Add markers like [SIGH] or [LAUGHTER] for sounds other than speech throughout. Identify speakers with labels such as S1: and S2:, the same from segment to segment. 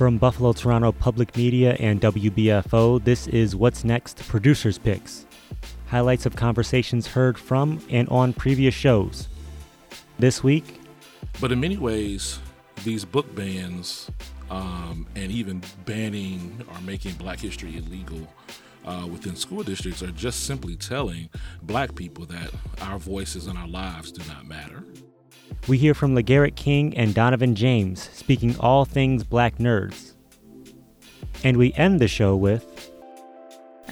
S1: From Buffalo Toronto Public Media and WBFO, this is What's Next Producers Picks. Highlights of conversations heard from and on previous shows. This week.
S2: But in many ways, these book bans um, and even banning or making black history illegal uh, within school districts are just simply telling black people that our voices and our lives do not matter.
S1: We hear from LaGarrett King and Dawnavyn James speaking all things black nerds. And we end the show with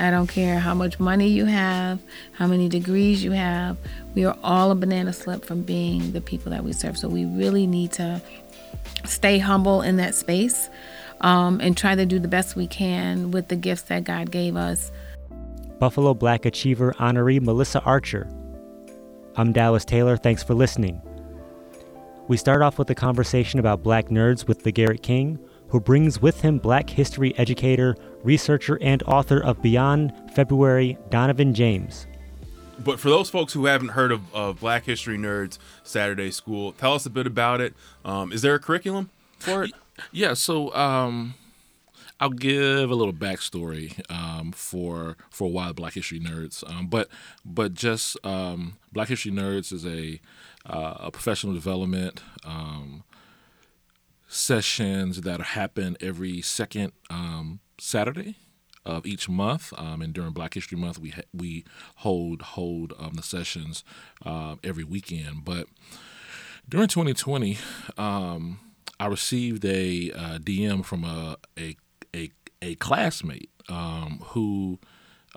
S3: I don't care how much money you have, how many degrees you have. We are all a banana slip from being the people that we serve. So we really need to stay humble in that space um, and try to do the best we can with the gifts that God gave us.
S1: Buffalo Black Achiever honoree Melissa Archer. I'm Dallas Taylor. Thanks for listening. We start off with a conversation about black nerds with LaGarrett King, who brings with him black history educator, researcher, and author of Beyond February, Dawnavyn James.
S4: But for those folks who haven't heard of, of Black History Nerds Saturday School, tell us a bit about it. Um, is there a curriculum for it?
S2: Yeah, so um, I'll give a little backstory um, for for why Black History Nerds, um, but but just um, Black History Nerds is a uh, professional development um, sessions that happen every second um, Saturday of each month, um, and during Black History Month, we ha- we hold hold um, the sessions uh, every weekend. But during 2020, um, I received a uh, DM from a a a, a classmate who.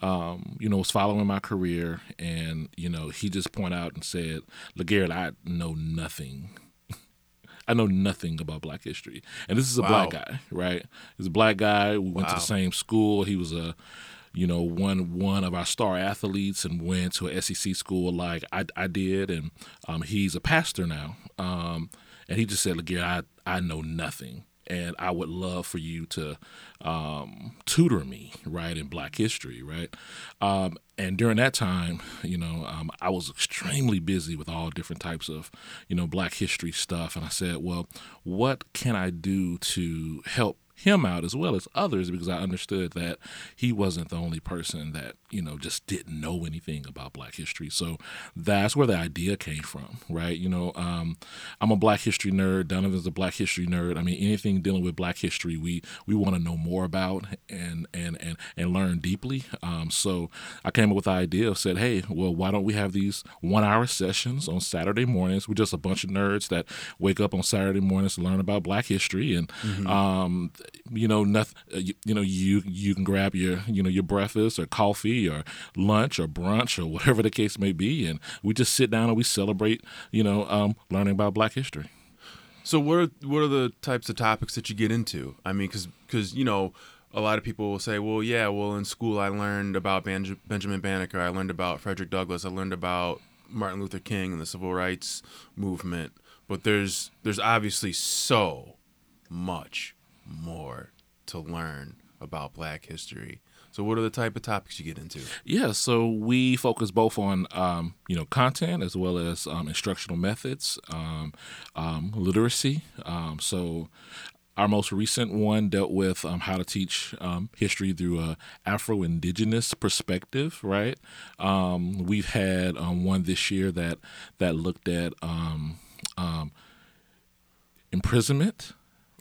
S2: Um, you know, was following my career, and you know, he just pointed out and said, "LaGarrett, I know nothing [LAUGHS] I know nothing about Black history, and this is a wow. black guy, right? He's a black guy. We went to the same school. He was a, you know, one one of our star athletes, and went to a SEC school like I, I did, and um, he's a pastor now. Um, and he just said, "Look, I I know nothing." And I would love for you to um, tutor me, right, in Black history, right. Um, and during that time, you know, um, I was extremely busy with all different types of, you know, Black history stuff, and I said, well, what can I do to help him out as well as others because I understood that he wasn't the only person that, you know, just didn't know anything about black history. So that's where the idea came from, right? You know, um, I'm a black history nerd. Dawnavyn's a black history nerd. I mean, anything dealing with black history, we, we want to know more about and, and, and, and learn deeply. Um, so I came up with the idea of said, hey, well, why don't we have these one hour sessions on Saturday mornings? We're just a bunch of nerds that wake up on Saturday mornings to learn about black history. And, mm-hmm. um, you know nothing uh, you, you, know you you can grab your you know your breakfast or coffee or lunch or brunch or whatever the case may be and we just sit down and we celebrate you know um, learning about black history.
S4: So what are what are the types of topics that you get into? I mean because because you know a lot of people will say well yeah well in school i learned about ben- benjamin banneker i learned about frederick douglass i learned about martin luther king and the civil rights movement but there's there's obviously so much more to learn about black history. So, what are the type of topics you get into?
S2: Yeah, so we focus both on um, you know content as well as um, instructional methods, um, um literacy. Um, so, our most recent one dealt with um, how to teach history through a Afro-Indigenous perspective. Right, we've had one this year that that looked at imprisonment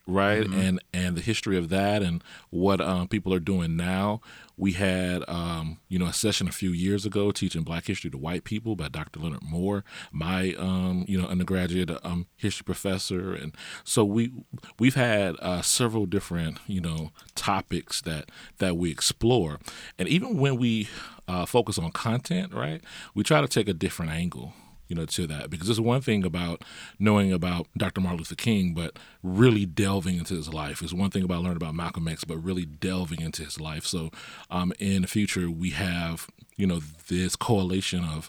S2: right? Mm-hmm. and and the history of that and what um, people are doing now. We had um, you know a session a few years ago teaching black history to white people by dr leonard moore my um, you know undergraduate um, history professor. And so we we've had uh, several different you know topics that that we explore. And even when we uh, focus on content right we try to take a different angle you know, to that because there's one thing about knowing about Dr. Martin Luther King, but really delving into his life. There's one thing about learning about Malcolm X, but really delving into his life. So, um, in the future, we have you know this coalition of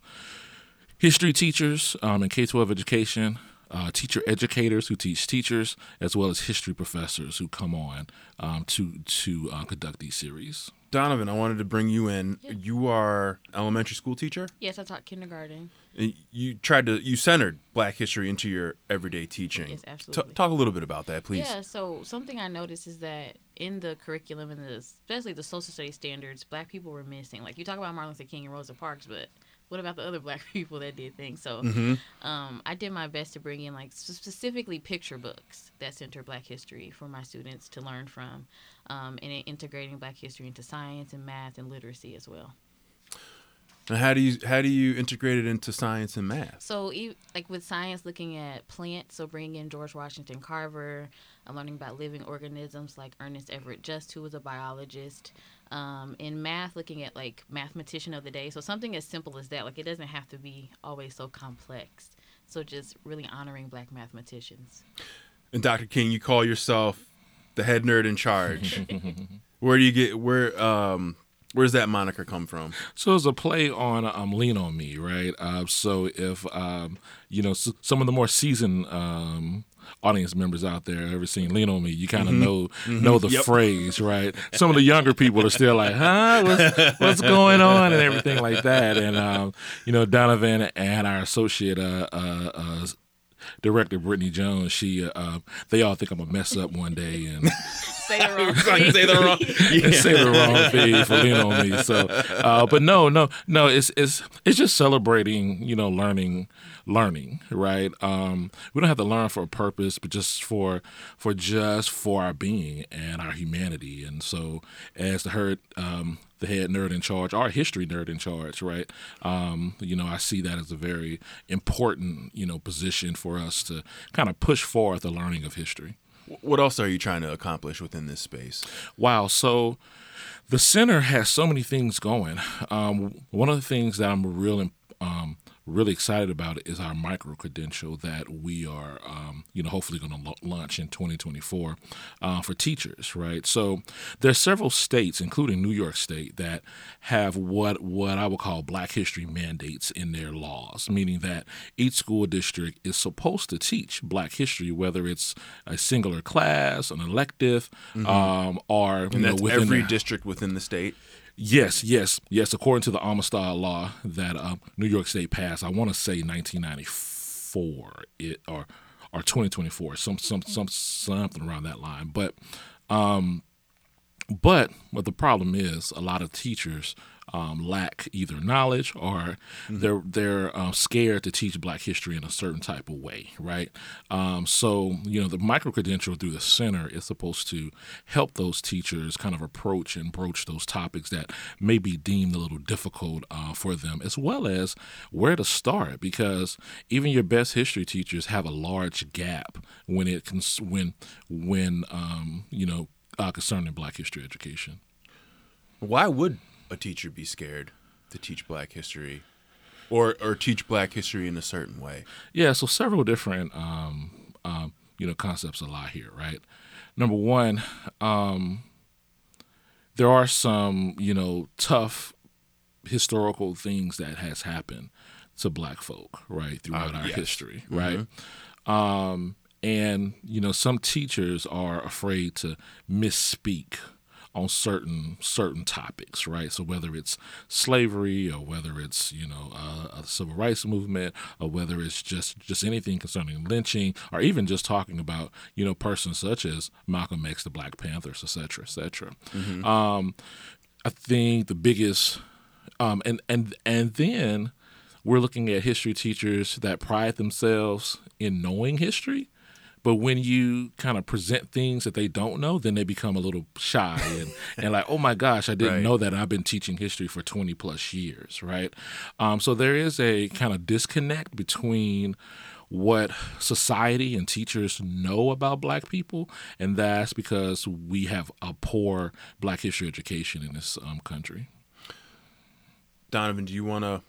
S2: history teachers um, in K-12 education. Uh, teacher educators who teach teachers, as well as history professors who come on um, to to uh, conduct these series.
S4: Dawnavyn, I wanted to bring you in. You are elementary school teacher.
S5: Yes, I taught kindergarten.
S4: And You tried to you centered Black history into your everyday teaching.
S5: Yes, absolutely.
S4: talk a little bit about that, please.
S5: Yeah, so something I noticed is that in the curriculum and the especially the social studies standards, black people were missing. Like you talk about Martin Luther King and Rosa Parks, but what about the other [LAUGHS] black people that did things? So
S4: hmm
S5: um, I did my best to bring in like specifically picture books that center Black history for my students to learn from, um, and integrating Black history into science and math and literacy as well.
S4: And how do you how do you integrate it into science and math?
S5: So, like with science, looking at plants, so bringing in George Washington Carver, I'm learning about living organisms like Ernest Everett Just, who was a biologist. Um, in math, looking at like mathematician of the day, so something as simple as that. Like it doesn't have to be always so complex. So just really honoring Black mathematicians.
S4: And Dr. King, you call yourself the head nerd in charge. [LAUGHS] where do you get where um where's that moniker come from?
S2: So it's a play on um, "Lean on Me," right? Uh, so if um, you know s- some of the more seasoned um, audience members out there ever seen "Lean on Me," you kind of know know the
S4: Yep.
S2: phrase, right? Some of the younger people are still like, "Huh, what's, what's going on?" and everything like that. And um, you know, Dawnavyn and our associate uh, uh, uh, director Brittany Jones, she uh, uh, they all think I'm gonna mess up one day and. [LAUGHS]
S5: Say the wrong [LAUGHS]
S4: Like, say the wrong.
S2: and [LAUGHS] say the wrong thing for leaning on me. So, uh, but no, no, no. It's it's it's just celebrating, you know, learning, learning, right? Um, we don't have to learn for a purpose, but just for for just for our being and our humanity. And so, as the herd. Um, the head nerd in charge, our history nerd in charge, right? Um, you know, I see that as a very important, you know, position for us to kind of push forward the learning of history.
S4: What else are you trying to accomplish within this space?
S2: Wow. So the center has so many things going. Um, one of the things that I'm really, um, really excited about is our micro credential that we are, um, you know, hopefully going to lo- launch in 2024 uh, for teachers. Right. So there's several states, including New York State, that have what what I would call Black History mandates in their laws, meaning that each school district is supposed to teach Black history, whether it's a singular class, an elective, um, or you
S4: And
S2: know,
S4: that's
S2: within
S4: every
S2: their-
S4: district within the state.
S2: Yes, yes, yes. According to the Amistad law that uh, New York State passed, I want to say 1994 it or or 2024, some some some something around that line. But um, but what the problem is, a lot of teachers um, lack either knowledge or they're they're um, scared to teach Black history in a certain type of way, right? Um, so you know, the micro credential through the center is supposed to help those teachers kind of approach and broach those topics that may be deemed a little difficult uh, for them, as well as where to start, because even your best history teachers have a large gap when it cons- when when um, you know uh, concerning Black history education.
S4: Why would a teacher be scared to teach Black history, or or teach Black history in a certain way?
S2: Yeah, so several different um, um, you know concepts a lot here, right? Number one, um, there are some you know tough historical things that has happened to Black folk, right, throughout
S4: Uh,
S2: our
S4: yes.
S2: history, right? Um, and you know some teachers are afraid to misspeak on certain certain topics, right? So whether it's slavery or whether it's you know uh, a civil rights movement or whether it's just just anything concerning lynching or even just talking about you know persons such as Malcolm X, the Black Panthers, et cetera, et cetera. Um, I think the biggest um, and and and then we're looking at history teachers that pride themselves in knowing history but when you kind of present things that they don't know then they become a little shy and, and like oh my gosh i didn't
S4: Right.
S2: know that. I've been teaching history for 20 plus years right? Um, so there is a kind of disconnect between what society and teachers know about black people and that's because we have a poor black history education in this um, country.
S4: Dawnavyn, do you want to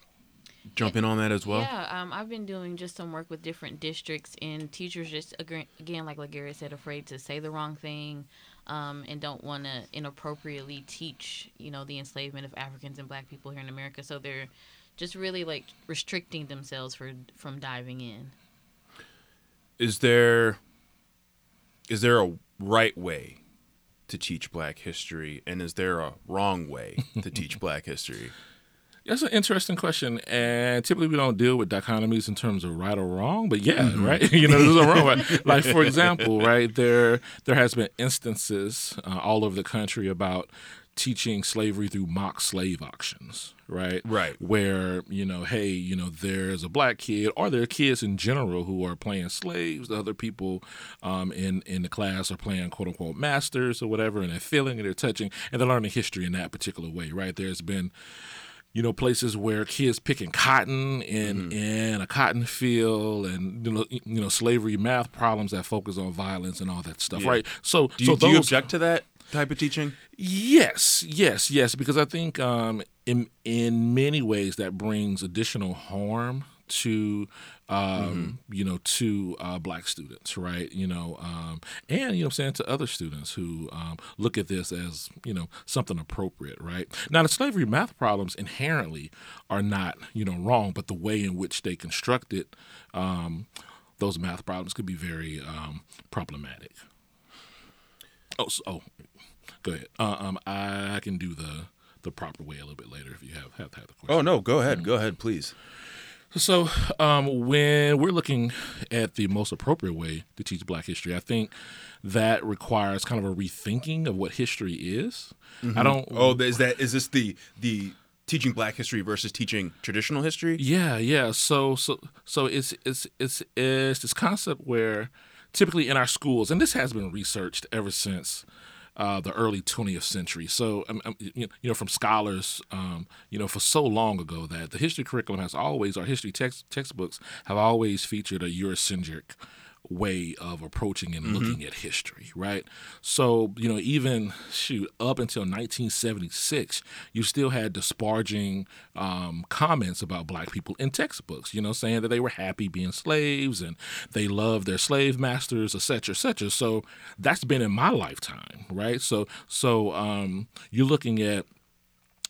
S4: jump in on that as well?
S5: Yeah, um, I've been doing just some work with different districts and teachers. Just again, like Gary said, afraid to say the wrong thing, um, and don't want to inappropriately teach, you know, the enslavement of Africans and Black people here in America. So they're just really like restricting themselves for from diving in.
S4: Is there is there a right way to teach Black history, and is there a wrong way to teach [LAUGHS] Black history?
S2: That's an interesting question, and typically we don't deal with dichotomies in terms of right or wrong. But yeah, mm-hmm. right. [LAUGHS] you know, there's a wrong. Right? [LAUGHS] Like for example, right there, there has been instances uh, all over the country about teaching slavery through mock slave auctions, right?
S4: Right.
S2: Where, you know, hey, you know, there's a black kid or there are kids in general who are playing slaves. The other people um, in, in the class are playing quote unquote masters or whatever, and they're feeling and they're touching and they're learning history in that particular way, right? There's been you know places where kids picking cotton in mm-hmm. in a cotton field and you know you know slavery math problems that focus on violence and all that stuff yeah. right so
S4: do you,
S2: so
S4: do you object to that type of teaching?
S2: Yes, yes, yes. Because I think um, in in many ways that brings additional harm to um, mm-hmm. you know to uh, black students, right? You know, um, and you know, I'm saying to other students who um, look at this as you know something appropriate, right? Now, the slavery math problems inherently are not you know wrong, but the way in which they constructed um, those math problems could be very um, problematic. Oh, so, oh, Go ahead. Uh, um, I can do the the proper way a little bit later if you have have, have the question.
S4: Oh no, go ahead. Mm-hmm. Go ahead, please.
S2: So, um, when we're looking at the most appropriate way to teach Black history, I think that requires kind of a rethinking of what history is. Mm-hmm. I don't.
S4: Oh, is that is this the the teaching Black history versus teaching traditional history?
S2: Yeah, yeah. So, so, so it's it's it's it's this concept where typically in our schools, and this has been researched ever since uh, the early 20th century. So, um, um, you know, from scholars, um, you know, for so long ago that the history curriculum has always, our history text, textbooks have always featured a Eurocentric way of approaching and mm-hmm. looking at history, right? So, you know, even shoot, up until 1976, you still had disparaging um, comments about black people in textbooks, you know, saying that they were happy being slaves and they loved their slave masters, et cetera, et cetera. So that's been in my lifetime, right? So, so um, you're looking at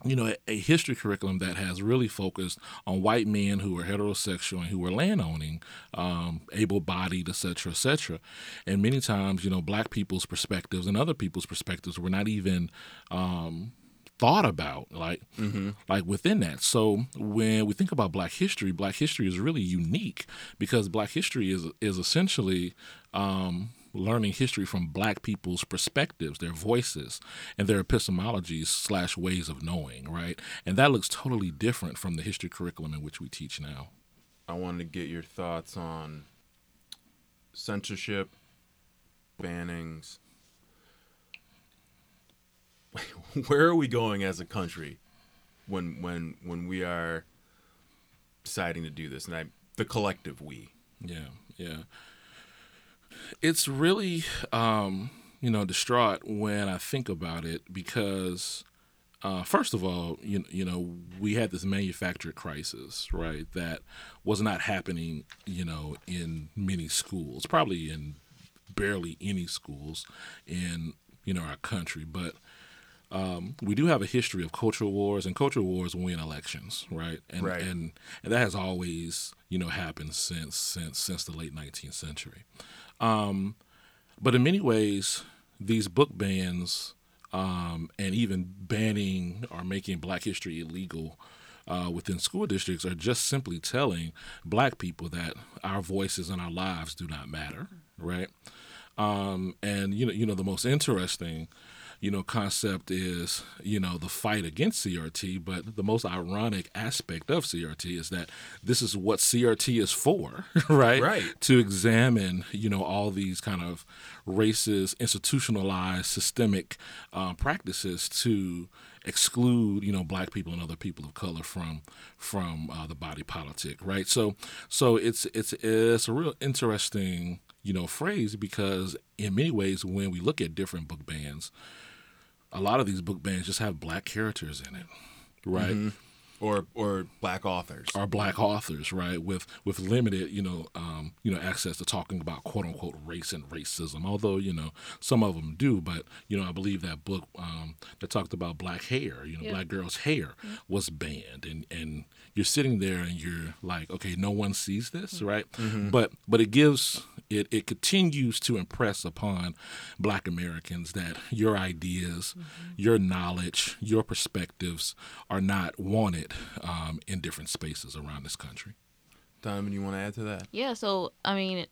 S2: you know, a, history curriculum that has really focused on white men who are heterosexual and who are landowning, um, able-bodied, et cetera, et cetera. And many times, you know, black people's perspectives and other people's perspectives were not even um, thought about, like, mm-hmm. like within that. So when we think about Black history, Black history is really unique because Black history is is essentially um, learning history from black people's perspectives, their voices, and their epistemologies slash ways of knowing, right? And that looks totally different from the history curriculum in which we teach now.
S4: I wanted to get your thoughts on censorship, bannings. [LAUGHS] Where are we going as a country when when when we are deciding to do this? And I the collective we.
S2: Yeah, yeah it's really um, you know distraught when I think about it because uh, first of all, you you know we had this manufactured crisis, right? That was not happening, you know, in many schools, probably in barely any schools in you know our country, but. Um, we do have a history of cultural wars, and cultural wars win elections, right? And,
S4: right.
S2: and and that has always, you know, happened since since since the late 19th century. Um, but in many ways, these book bans um, and even banning or making Black history illegal uh, within school districts are just simply telling Black people that our voices and our lives do not matter, right? Um, and you know, you know, the most interesting you know, concept is, you know, the fight against CRT, but the most ironic aspect of CRT is that this is what CRT is for, [LAUGHS] right?
S4: Right.
S2: To examine, you know, all these kind of racist, institutionalized, systemic uh, practices to exclude you know black people and other people of color from from uh, the body politic right so so it's it's it's a real interesting you know phrase because in many ways when we look at different book bans a lot of these book bans just have black characters in it, right? Mm-hmm.
S4: Or or black authors.
S2: Or black authors, right? With with limited, you know, um, you know, access to talking about quote unquote race and racism. Although you know some of them do, but you know, I believe that book um, that talked about black hair, you know, black girls' hair was banned, and and you're sitting there and you're like, okay, no one sees this, right? Mm-hmm. But but it gives it, it continues to impress upon black Americans that your ideas, your knowledge, your perspectives are not wanted um, in different spaces around this country.
S4: Dawnavyn, you want to add to that?
S5: Yeah, so I mean,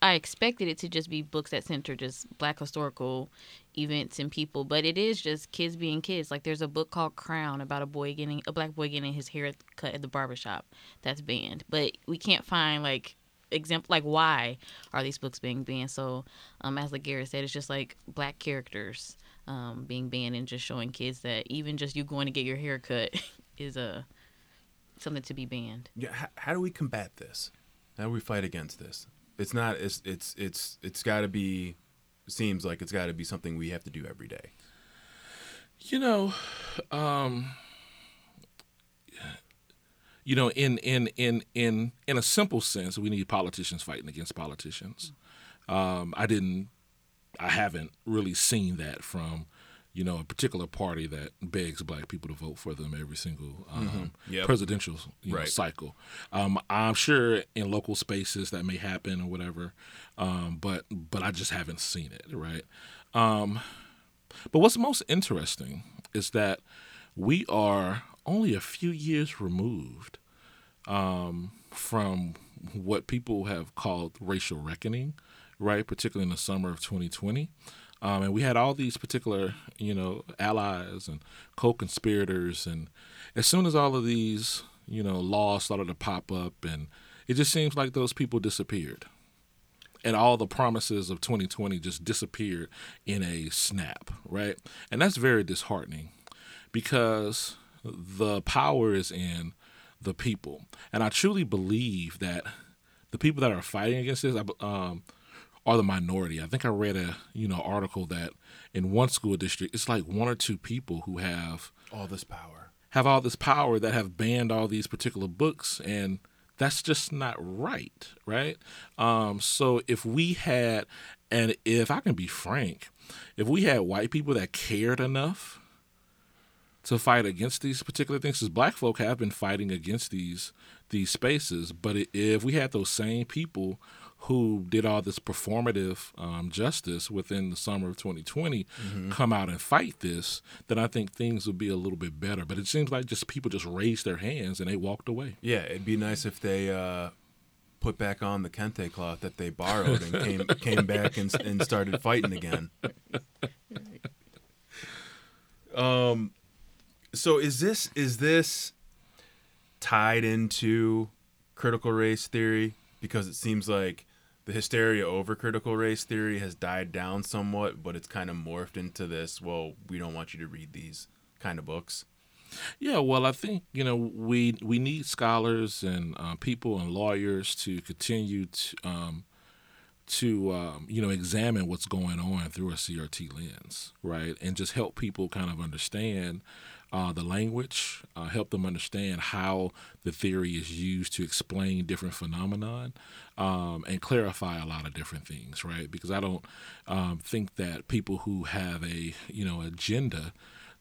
S5: I expected it to just be books that center just black historical events and people, but it is just kids being kids. Like there's a book called Crown about a boy getting a black boy getting his hair cut at the barbershop that's banned. But we can't find like example like why are these books being banned? So um as like Garrett said, it's just like black characters um being banned and just showing kids that even just you going to get your hair cut [LAUGHS] is a something to be banned.
S4: Yeah. How, how do we combat this? How do we fight against this? It's not. It's it's it's it's got to be. Seems like it's got to be something we have to do every day.
S2: You know, um, you know, in in in in in a simple sense, we need politicians fighting against politicians. Um, I didn't, I haven't really seen that from, you know, a particular party that begs black people to vote for them every single um,
S4: Yep.
S2: presidential you know,
S4: Right.
S2: cycle. Um, I'm sure in local spaces that may happen or whatever, um, but but I just haven't seen it. Right. Um, but what's most interesting is that we are only a few years removed um, from what people have called racial reckoning, right? Particularly in the summer of 2020. Um, and we had all these particular, you know, allies and co-conspirators, and as soon as all of these, you know, laws started to pop up, and it just seems like those people disappeared and all the promises of 2020 just disappeared in a snap, right? And that's very disheartening because the power is in the people. And I truly believe that the people that are fighting against this um, are the minority. I think I read a you know article that in one school district it's like one or two people who have
S4: All this power.
S2: have all this power that have banned all these particular books and that's just not right right um, so if we had and if i can be frank if we had white people that cared enough to fight against these particular things because black folk have been fighting against these these spaces but if we had those same people who did all this performative um, justice within the summer of 2020 come out and fight this then i think things would be a little bit better but it seems like just people just raised their hands and they walked away
S4: Yeah, it'd be nice if they uh, put back on the kente cloth that they borrowed and came [LAUGHS] came back and, and started fighting again. Um, so is this is this tied into critical race theory? Because it seems like the hysteria over critical race theory has died down somewhat, but it's kind of morphed into this. Well, we don't want you to read these kind of books.
S2: Yeah, well, I think you know we we need scholars and uh, people and lawyers to continue to um, to um, you know examine what's going on through a CRT lens, right, and just help people kind of understand uh, the language, uh, help them understand how the theory is used to explain different phenomenon, um, and clarify a lot of different things, right? Because I don't um, think that people who have a you know agenda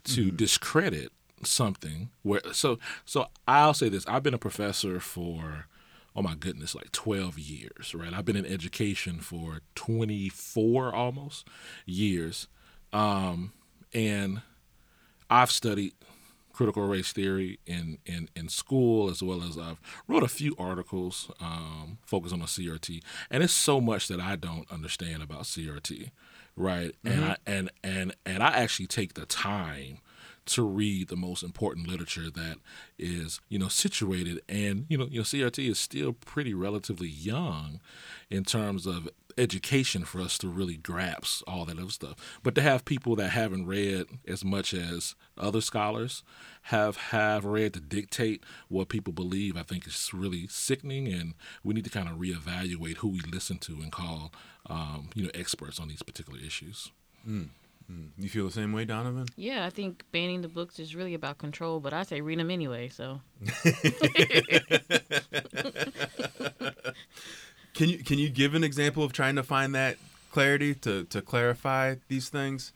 S2: to discredit something where so so I'll say this I've been a professor for oh my goodness like 12 years right I've been in education for 24 almost years um and I've studied critical race theory in, in, in school as well as I've wrote a few articles um, focused on the CRT and it's so much that I don't understand about CRT right? And I and and and I actually take the time to read the most important literature that is you know situated. And you know you know CRT is still pretty relatively young in terms of education for us to really grasp all that other stuff. But to have people that haven't read as much as other scholars have have read to dictate what people believe i think is really sickening. And we need to kind of reevaluate who we listen to and call um, you know experts on these particular issues
S4: You feel the same way, Dawnavyn?
S5: Yeah, I think banning the books is really about control, but I say read them anyway. So [LAUGHS]
S4: Can you can you give an example of trying to find that clarity to to clarify these things?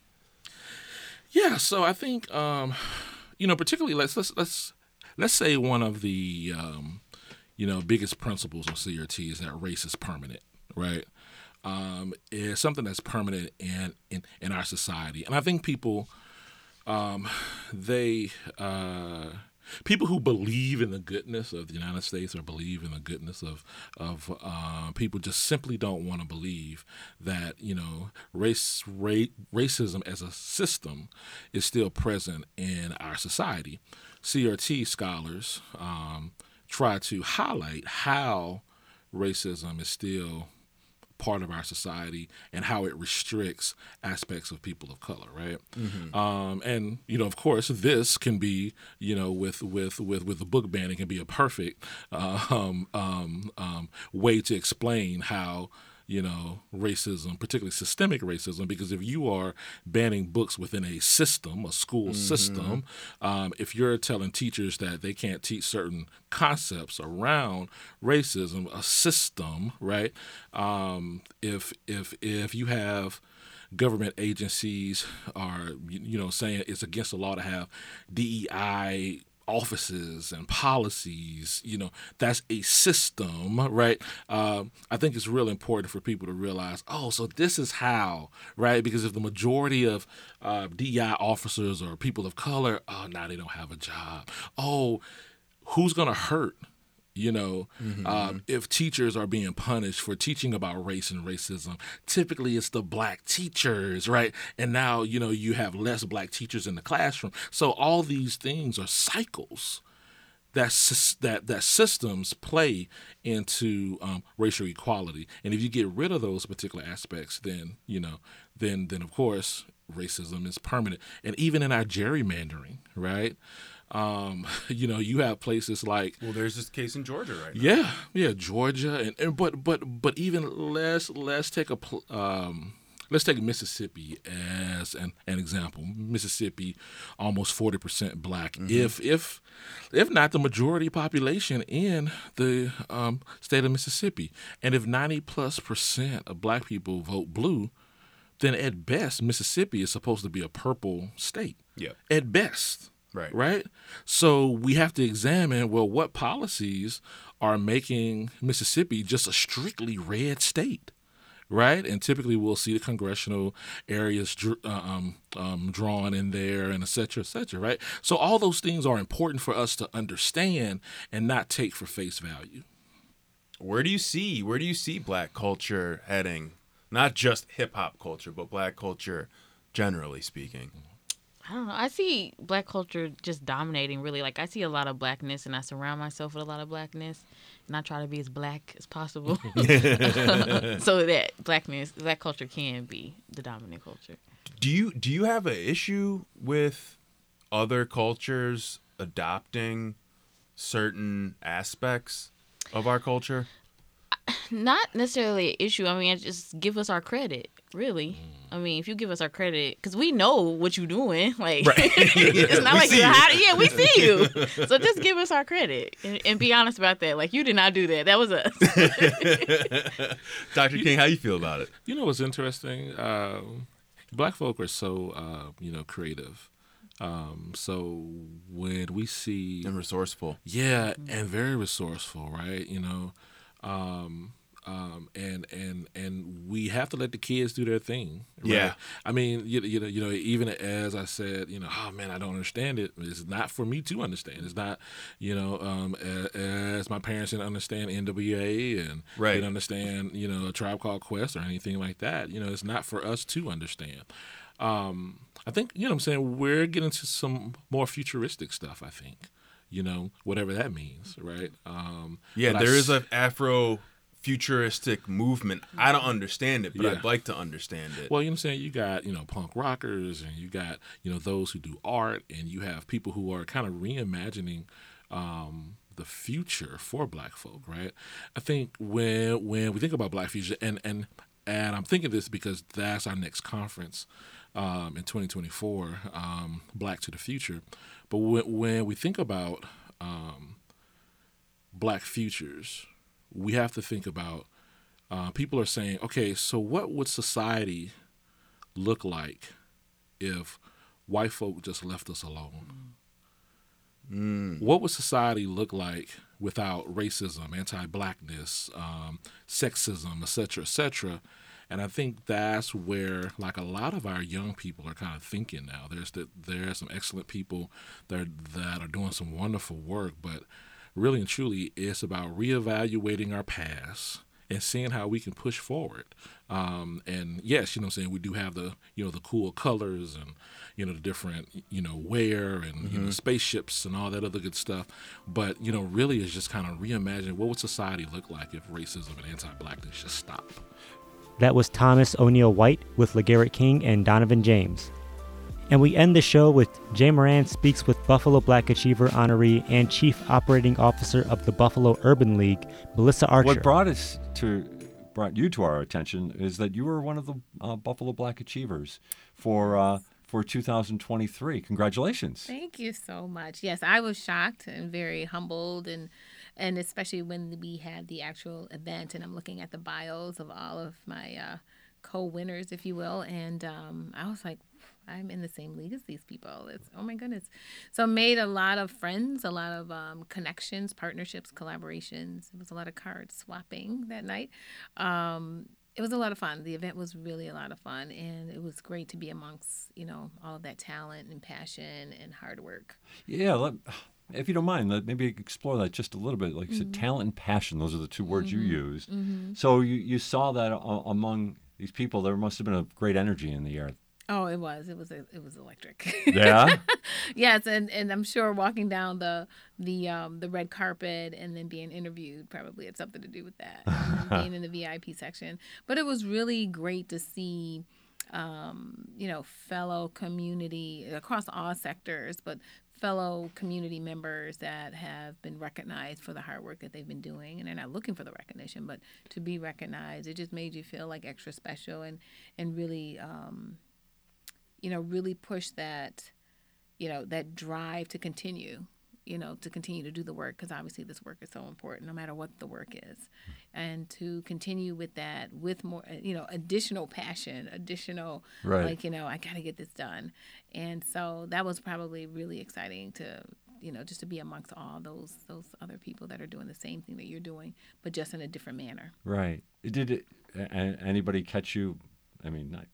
S2: Yeah, so I think um, you know, particularly let's let's let's let's say one of the um, you know biggest principles of CRT is that race is permanent, right? Um, is something that's permanent in, in in our society, and I think people, um, they. Uh, people who believe in the goodness of the United States or believe in the goodness of of uh, people just simply don't want to believe that you know race ra- racism as a system is still present in our society. CRT scholars um, try to highlight how racism is still part of our society and how it restricts aspects of people of color right mm-hmm. um, and you know of course this can be you know with with with with the book banning can be a perfect uh, [LAUGHS] um, um, um, way to explain how you know, racism, particularly systemic racism, because if you are banning books within a system, a school mm-hmm. system, um, if you're telling teachers that they can't teach certain concepts around racism, a system, right? Um, if if if you have government agencies are you know saying it's against the law to have DEI offices and policies you know that's a system right? Uh, i think it's really important for people to realize oh so this is how right? Because if the majority of uh, officers or people of color oh now they don't have a job. Oh who's to hurt you know, mm-hmm. uh, if teachers are being punished for teaching about race and racism, typically it's the black teachers, right? And now, you know, you have less black teachers in the classroom. So all these things are cycles that that that systems play into um, racial equality. And if you get rid of those particular aspects, then you know, then then of course racism is permanent. And even in our gerrymandering, right? Um, [LAUGHS] you know, you have places like
S4: well, there's this case in Georgia right now.
S2: Yeah, yeah, Georgia, and, and but but but even let's let's take a um, let's take Mississippi as an, an example. Mississippi, almost forty percent black. Mm-hmm. If if if not the majority population in the um, state of Mississippi, and if ninety plus percent of black people vote blue, then at best Mississippi is supposed to be a purple state.
S4: Yeah.
S2: At best.
S4: Right.
S2: Right. So we have to examine well, what policies are making Mississippi just a strictly red state? Right. And typically we'll see the congressional areas uh, um, um, drawn in there and et cetera, et cetera. Right. So all those things are important for us to understand and not take for face value.
S4: Where do you see where do you see black culture heading? Not just hip hop culture, but black culture generally speaking.
S5: I don't know. I see black culture just dominating really. Like I see a lot of blackness and I surround myself with a lot of blackness and I try to be as black as possible. [LAUGHS] [LAUGHS] so that blackness black culture can be the dominant culture.
S4: Do you do you have an issue with other cultures adopting certain aspects of our culture?
S5: Not necessarily an issue. I mean, just give us our credit, really. Mm. I mean, if you give us our credit, because we know what you're doing. [LAUGHS] Like, right. [LAUGHS] it's not we like you're hiding. Yeah, we see you. [LAUGHS] so just give us our credit and, and, be honest about that. Like, you did not do that. That was us.
S4: Dr. King, how you feel about it?
S2: You know what's interesting? Uh, black folk are so, uh, you know, creative. Um, so when we see
S4: and resourceful,
S2: yeah, and very resourceful, right? You know, um, um, and and and we have to let the kids do their thing. Right?
S4: Yeah,
S2: I mean, you, you know, you know, even as I said, you know, oh man, I don't understand it. It's not for me to understand. It's not, you know, um, as, as, my parents didn't understand NWA and
S4: right.
S2: didn't understand, you know, a tribe called Quest or anything like that. You know, it's not for us to understand. Um, I think you know, I'm saying we're getting to some more futuristic stuff. I think you know, whatever that means, right? Um,
S4: yeah, there I, is an Afro futuristic movement. I don't understand it, but yeah. I'd like to understand it.
S2: Well, you know what I'm saying? You got, you know, punk rockers and you got, you know, those who do art and you have people who are kind of reimagining um, the future for black folk, right? I think when when we think about black future and and and I'm thinking this because that's our next conference um, in 2024, um, Black to the Future. But when, when we think about um, black futures, we have to think about uh, people are saying, okay, so what would society look like if white folk just left us alone? Mm. What would society look like without racism, anti-blackness, um, sexism, etc., etc.? And I think that's where, like a lot of our young people are kind of thinking now. There's the, there are some excellent people that are, that are doing some wonderful work, but really and truly, it's about reevaluating our past and seeing how we can push forward. Um, and yes, you know, what I'm saying we do have the you know the cool colors and you know the different you know wear and mm-hmm. you know mm-hmm. spaceships and all that other good stuff. But you know, really, is just kind of reimagining what would society look like if racism and anti-blackness just stopped.
S1: That was Thomas O'Neil White with LaGarrett King and Dawnavyn James. And we end the show with Jay Moran speaks with Buffalo Black Achiever honoree and Chief Operating Officer of the Buffalo Urban League, Melissa Archer.
S6: What brought us to brought you to our attention is that you were one of the uh, Buffalo Black Achievers for uh, for 2023. Congratulations!
S3: Thank you so much. Yes, I was shocked and very humbled, and and especially when we had the actual event, and I'm looking at the bios of all of my uh, co-winners, if you will, and um, I was like, I'm in the same league as these people. It's oh my goodness. So made a lot of friends, a lot of um, connections, partnerships, collaborations. It was a lot of card swapping that night. Um, it was a lot of fun. The event was really a lot of fun, and it was great to be amongst you know all of that talent and passion and hard work.
S6: Yeah, let, if you don't mind, let maybe explore that just a little bit. Like you mm-hmm. said, talent and passion; those are the two words mm-hmm. you used. Mm-hmm. So you you saw that among these people. There must have been a great energy in the air.
S3: Oh, it was. It was. It was electric.
S6: Yeah. [LAUGHS]
S3: yes, and, and I'm sure walking down the the um, the red carpet and then being interviewed probably had something to do with that. being in the [LAUGHS] VIP section, but it was really great to see. Um, you know, fellow community across all sectors, but fellow community members that have been recognized for the hard work that they've been doing and they're not looking for the recognition but to be recognized it just made you feel like extra special and and really um, you know, really push that, you know, that drive to continue, you know, to continue to do the work because obviously this work is so important no matter what the work is. Hmm. And to continue with that with more, uh, you know, additional passion, additional, right. like, you know, I got to get this done. And so that was probably really exciting to, you know, just to be amongst all those those other people that are doing the same thing that you're doing, but just in a different manner.
S6: Right. Did it, anybody catch you? I mean, not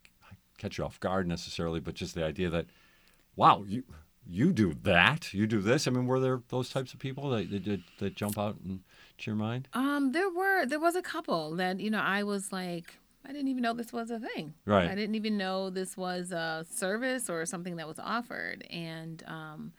S6: catch you off guard necessarily, but just the idea that, wow, you you do that, you do this. I mean, were there those types of people that that, that jump out and to your mind?
S3: Um, there were. There was a couple that you know I was like. I didn't even know this was a thing.
S6: Right.
S3: I didn't even know this was a service or something that was offered. And um,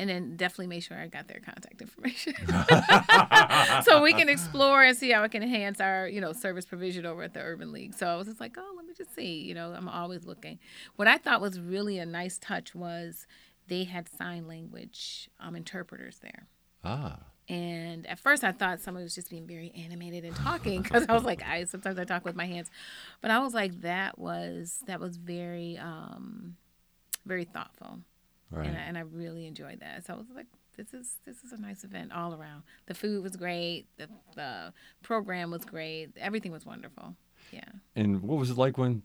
S3: and then definitely make sure I got their contact information [LAUGHS] [LAUGHS] so we can explore and see how it can enhance our you know service provision over at the Urban League. So I was just like, oh, let me just see. You know, I'm always looking. What I thought was really a nice touch was they had sign language um, interpreters there.
S6: Ah.
S3: And at first, I thought someone was just being very animated and talking [LAUGHS] because I was like, I sometimes I talk with my hands, but I was like, that was that was very, um, very thoughtful. Right. And, I, and I really enjoyed that. So I was like, this is this is a nice event all around. The food was great. The, the program was great. Everything was wonderful. Yeah.
S6: And what was it like when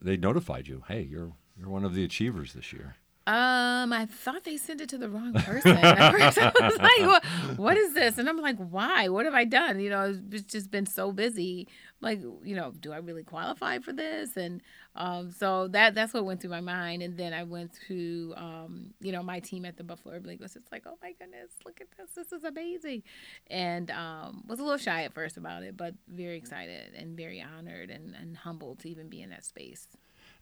S6: they notified you? Hey, you're you're one of the achievers this year.
S3: Um, I thought they sent it to the wrong person. At first, I was [LAUGHS] like, what, "What is this?" And I'm like, "Why? What have I done?" You know, it's just been so busy. Like, you know, do I really qualify for this? And um, so that that's what went through my mind. And then I went to, um, you know, my team at the Buffalo Urban League was just like, "Oh my goodness, look at this! This is amazing!" And um, was a little shy at first about it, but very excited and very honored and, and humbled to even be in that space.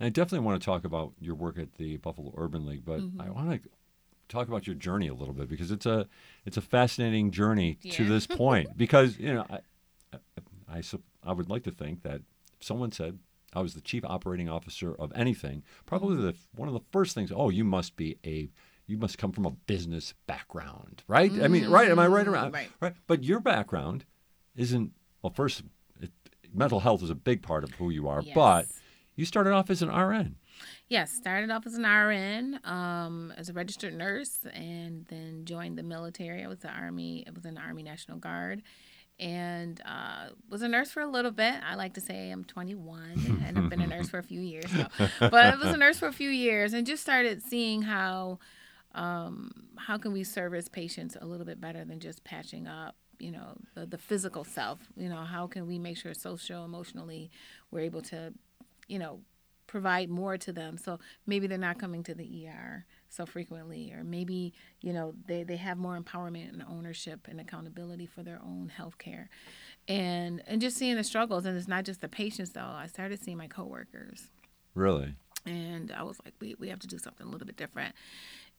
S6: And I definitely want to talk about your work at the Buffalo Urban League, but mm-hmm. I want to talk about your journey a little bit because it's a it's a fascinating journey yeah. to this point. [LAUGHS] because you know, I, I, I I would like to think that if someone said I was the chief operating officer of anything, probably mm-hmm. the one of the first things. Oh, you must be a you must come from a business background, right? Mm-hmm. I mean, right? Am I right around?
S3: Right.
S6: right. But your background isn't well. First, it, mental health is a big part of who you are, yes. but you started off as an RN.
S3: Yes, started off as an RN, um, as a registered nurse, and then joined the military. I was the Army. I was in the Army National Guard, and uh, was a nurse for a little bit. I like to say I'm 21, [LAUGHS] and I've been a nurse for a few years. So. But I was a nurse for a few years, and just started seeing how um, how can we service patients a little bit better than just patching up you know the, the physical self you know how can we make sure social emotionally we're able to you know provide more to them. So maybe they're not coming to the er so frequently or maybe you know they, they have more empowerment and ownership and accountability for their own health care and and just seeing the struggles and it's not just the patients though. I started seeing my coworkers.
S6: Really?
S3: And i was like we, we have to do something a little bit different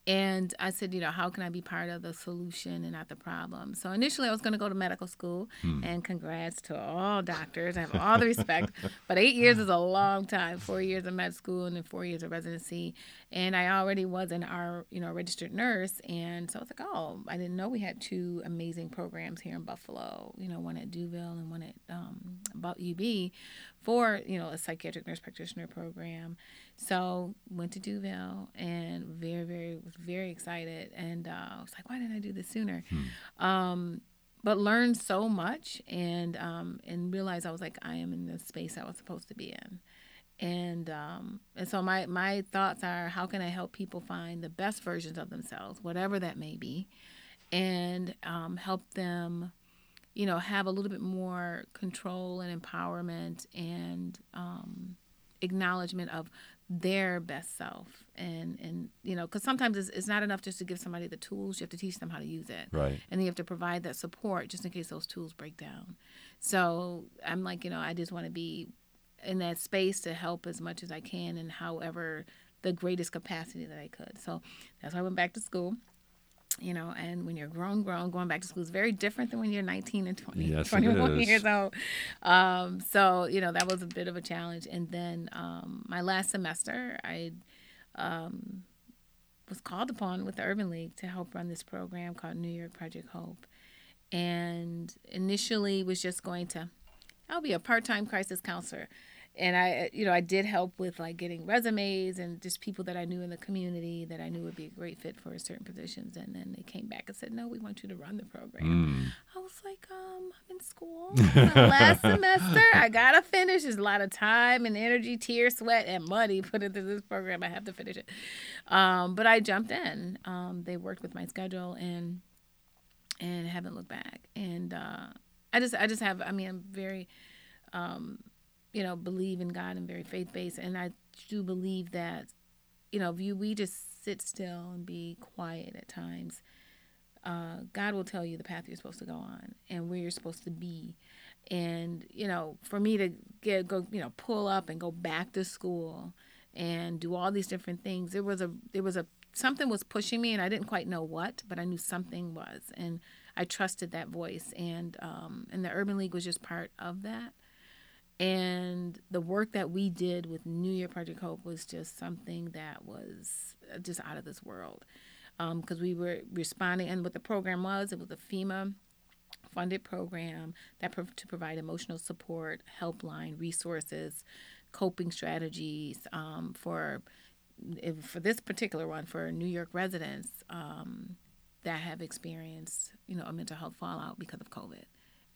S3: and I said, you know, how can I be part of the solution and not the problem? So initially, I was going to go to medical school, hmm. and congrats to all doctors. I have all the respect, [LAUGHS] but eight years is a long time. Four years of med school and then four years of residency, and I already was an our you know registered nurse, and so I was like, oh, I didn't know we had two amazing programs here in Buffalo. You know, one at D'Youville and one at um, UB, for you know a psychiatric nurse practitioner program so went to D'Youville and very, very was very excited, and uh, I was like, why didn't I do this sooner? Hmm. Um, but learned so much and um, and realized I was like, I am in the space I was supposed to be in, and um, and so my my thoughts are, how can I help people find the best versions of themselves, whatever that may be, and um, help them you know, have a little bit more control and empowerment and um, acknowledgement of their best self. And and you know because sometimes it's, it's not enough just to give somebody the tools you have to teach them how to use it.
S6: Right.
S3: And then you have to provide that support just in case those tools break down. So i'm like you know i just want to be in that space to help as much as i can and however the greatest capacity that i could. So that's why i went back to school you know, and when you're grown, grown, going back to school is very different than when you're 19 and 20,
S6: yes, [LAUGHS]
S3: 21 years old. Um, so, you know, that was a bit of a challenge. And then um, my last semester, I um, was called upon with the Urban League to help run this program called New York Project Hope. And initially was just going to, I'll be a part-time crisis counselor and I, you know, I did help with like getting resumes and just people that I knew in the community that I knew would be a great fit for certain positions. And then they came back and said, "No, we want you to run the program." Mm. I was like, um, "I'm in school [LAUGHS] last semester. I gotta finish. There's a lot of time and energy, tears, sweat, and money [LAUGHS] put into this program. I have to finish it." Um, but I jumped in. Um, they worked with my schedule and and haven't looked back. And uh, I just, I just have. I mean, I'm very. Um, you know, believe in God and very faith based. And I do believe that, you know, if you we just sit still and be quiet at times, uh, God will tell you the path you're supposed to go on and where you're supposed to be. And you know, for me to get go, you know, pull up and go back to school and do all these different things, there was a there was a something was pushing me, and I didn't quite know what, but I knew something was, and I trusted that voice. And um, and the Urban League was just part of that and the work that we did with New York Project Hope was just something that was uh, just out of this world. Because um, we were responding, and what the program was, it was a FEMA funded program that pro- to provide emotional support, helpline, resources, coping strategies um, for for this particular one for New York residents um, that have experienced you know a mental health fallout because of COVID,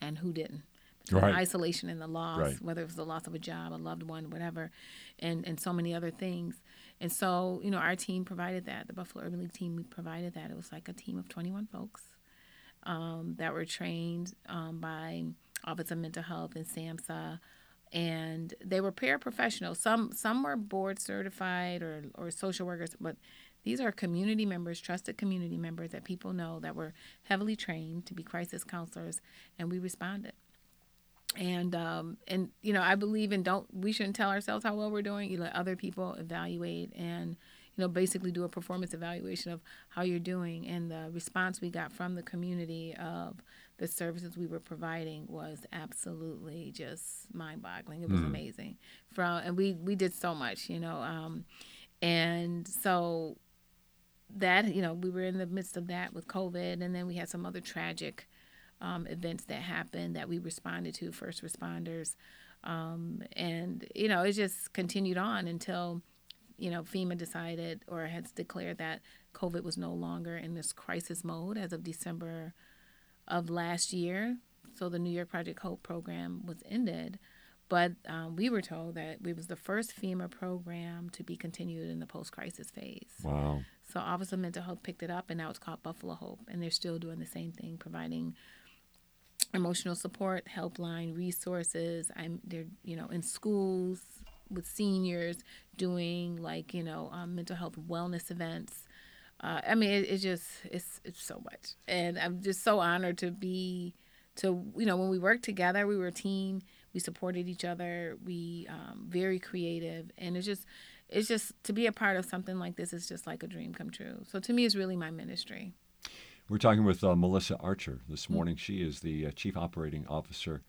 S3: and who didn't right. isolation and the loss, right. whether it was the loss of a job, a loved one, whatever, and and so many other things. And so, you know, our team provided that. The Buffalo Urban League team, we provided that. It was like a team of 21 folks um, that were trained um, by Office of Mental Health and SAMHSA, and they were paraprofessionals. Some some were board certified or or social workers, but these are community members, trusted community members that people know that were heavily trained to be crisis counselors, and we responded and um, and you know I believe in don't we shouldn't tell ourselves how well we're doing. You let other people evaluate and you know basically do a performance evaluation of how you're doing. And the response we got from the community of the services we were providing was absolutely just mind-boggling. It was mm. amazing. From and we we did so much, you know, um, and so that you know we were in the midst of that with COVID, and then we had some other tragic um, events that happened that we responded to, first responders. Um, and, you know, it just continued on until, you know, FEMA decided or has declared that COVID was no longer in this crisis mode as of December of last year. So the New York Project Hope program was ended. But um, we were told that it was the first FEMA program to be continued in the post crisis phase.
S6: Wow.
S3: So Office of Mental Health picked it up, and now it's called Buffalo Hope. And they're still doing the same thing, providing emotional support helpline resources. I'm there, you know, in schools with seniors doing like you know um, mental health wellness events. Uh, I mean, it, it's just it's it's so much, and I'm just so honored to be to you know when we worked together, we were a team. We supported each other. We um, very creative, and it's just it's just to be a part of something like this is just like a dream come true. So to me, it's really my ministry.
S6: We're talking with uh, Melissa Archer this morning. She is the uh, chief operating officer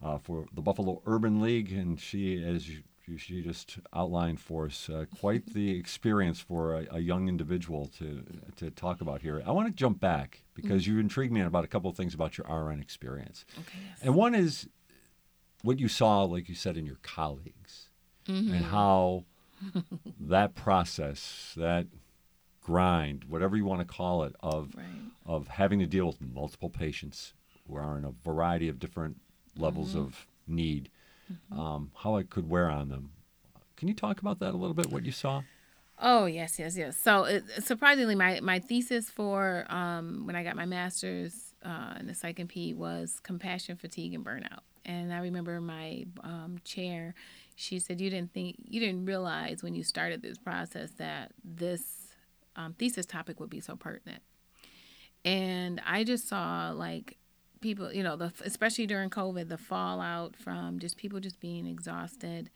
S6: uh, for the Buffalo Urban League, and she, as you, she just outlined for us, uh, quite the [LAUGHS] experience for a, a, young individual to to talk about here. I want to jump back because mm-hmm. you intrigued me about a couple of things about your RN experience,
S3: okay, yes.
S6: and one is what you saw, like you said, in your colleagues, mm-hmm. and how [LAUGHS] that process, that grind, whatever you want to call it, of
S3: right.
S6: of having to deal with multiple patients who are in a variety of different levels mm-hmm. of need, mm-hmm. um, how it could wear on them. Can you talk about that a little bit? What you saw?
S3: Oh yes, yes, yes. So it, surprisingly, my my thesis for um, when I got my master's uh, in the psych NP was compassion, fatigue, and burnout. And I remember my um, chair, she said, "You didn't think, you didn't realize when you started this process that this um, thesis topic would be so pertinent." And I just saw like people, you know, the especially during COVID, the fallout from just people just being exhausted,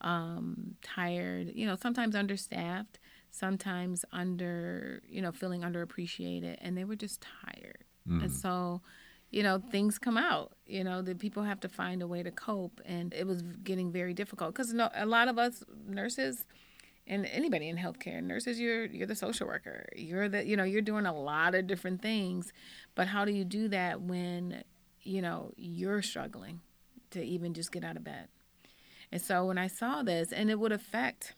S3: um, tired, you know, sometimes understaffed, sometimes under, you know, feeling underappreciated, and they were just tired. Mm. And so you know, things come out. You know, that people have to find a way to cope, and it was getting very difficult because no, a lot of us nurses and anybody in healthcare, nurses, you're you're the social worker. You're the you know you're doing a lot of different things, but how do you do that when you know you're struggling to even just get out of bed? And so when I saw this, and it would affect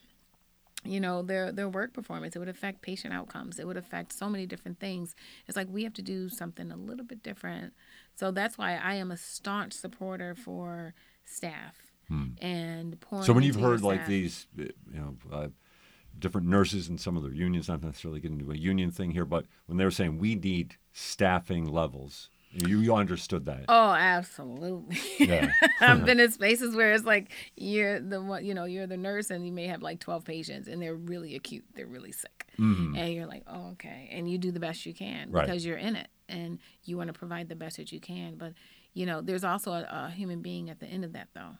S3: you know their their work performance it would affect patient outcomes it would affect so many different things it's like we have to do something a little bit different so that's why i am a staunch supporter for staff hmm. and
S6: so when you've heard
S3: like
S6: staff, these uh, you know uh, different nurses and some of their unions not necessarily getting into a union thing here but when they were saying we need staffing levels you, you understood that.
S3: Oh, absolutely. Yeah. [LAUGHS] I've been [LAUGHS] in spaces where it's like you're the one, you know, you're the nurse and you may have like 12 patients and they're really acute, they're really sick. Mm-hmm. And you're like, oh, okay. And you do the best you can right. because you're in it and you want to provide the best that you can. But, you know, there's also a, a human being at the end of that, though.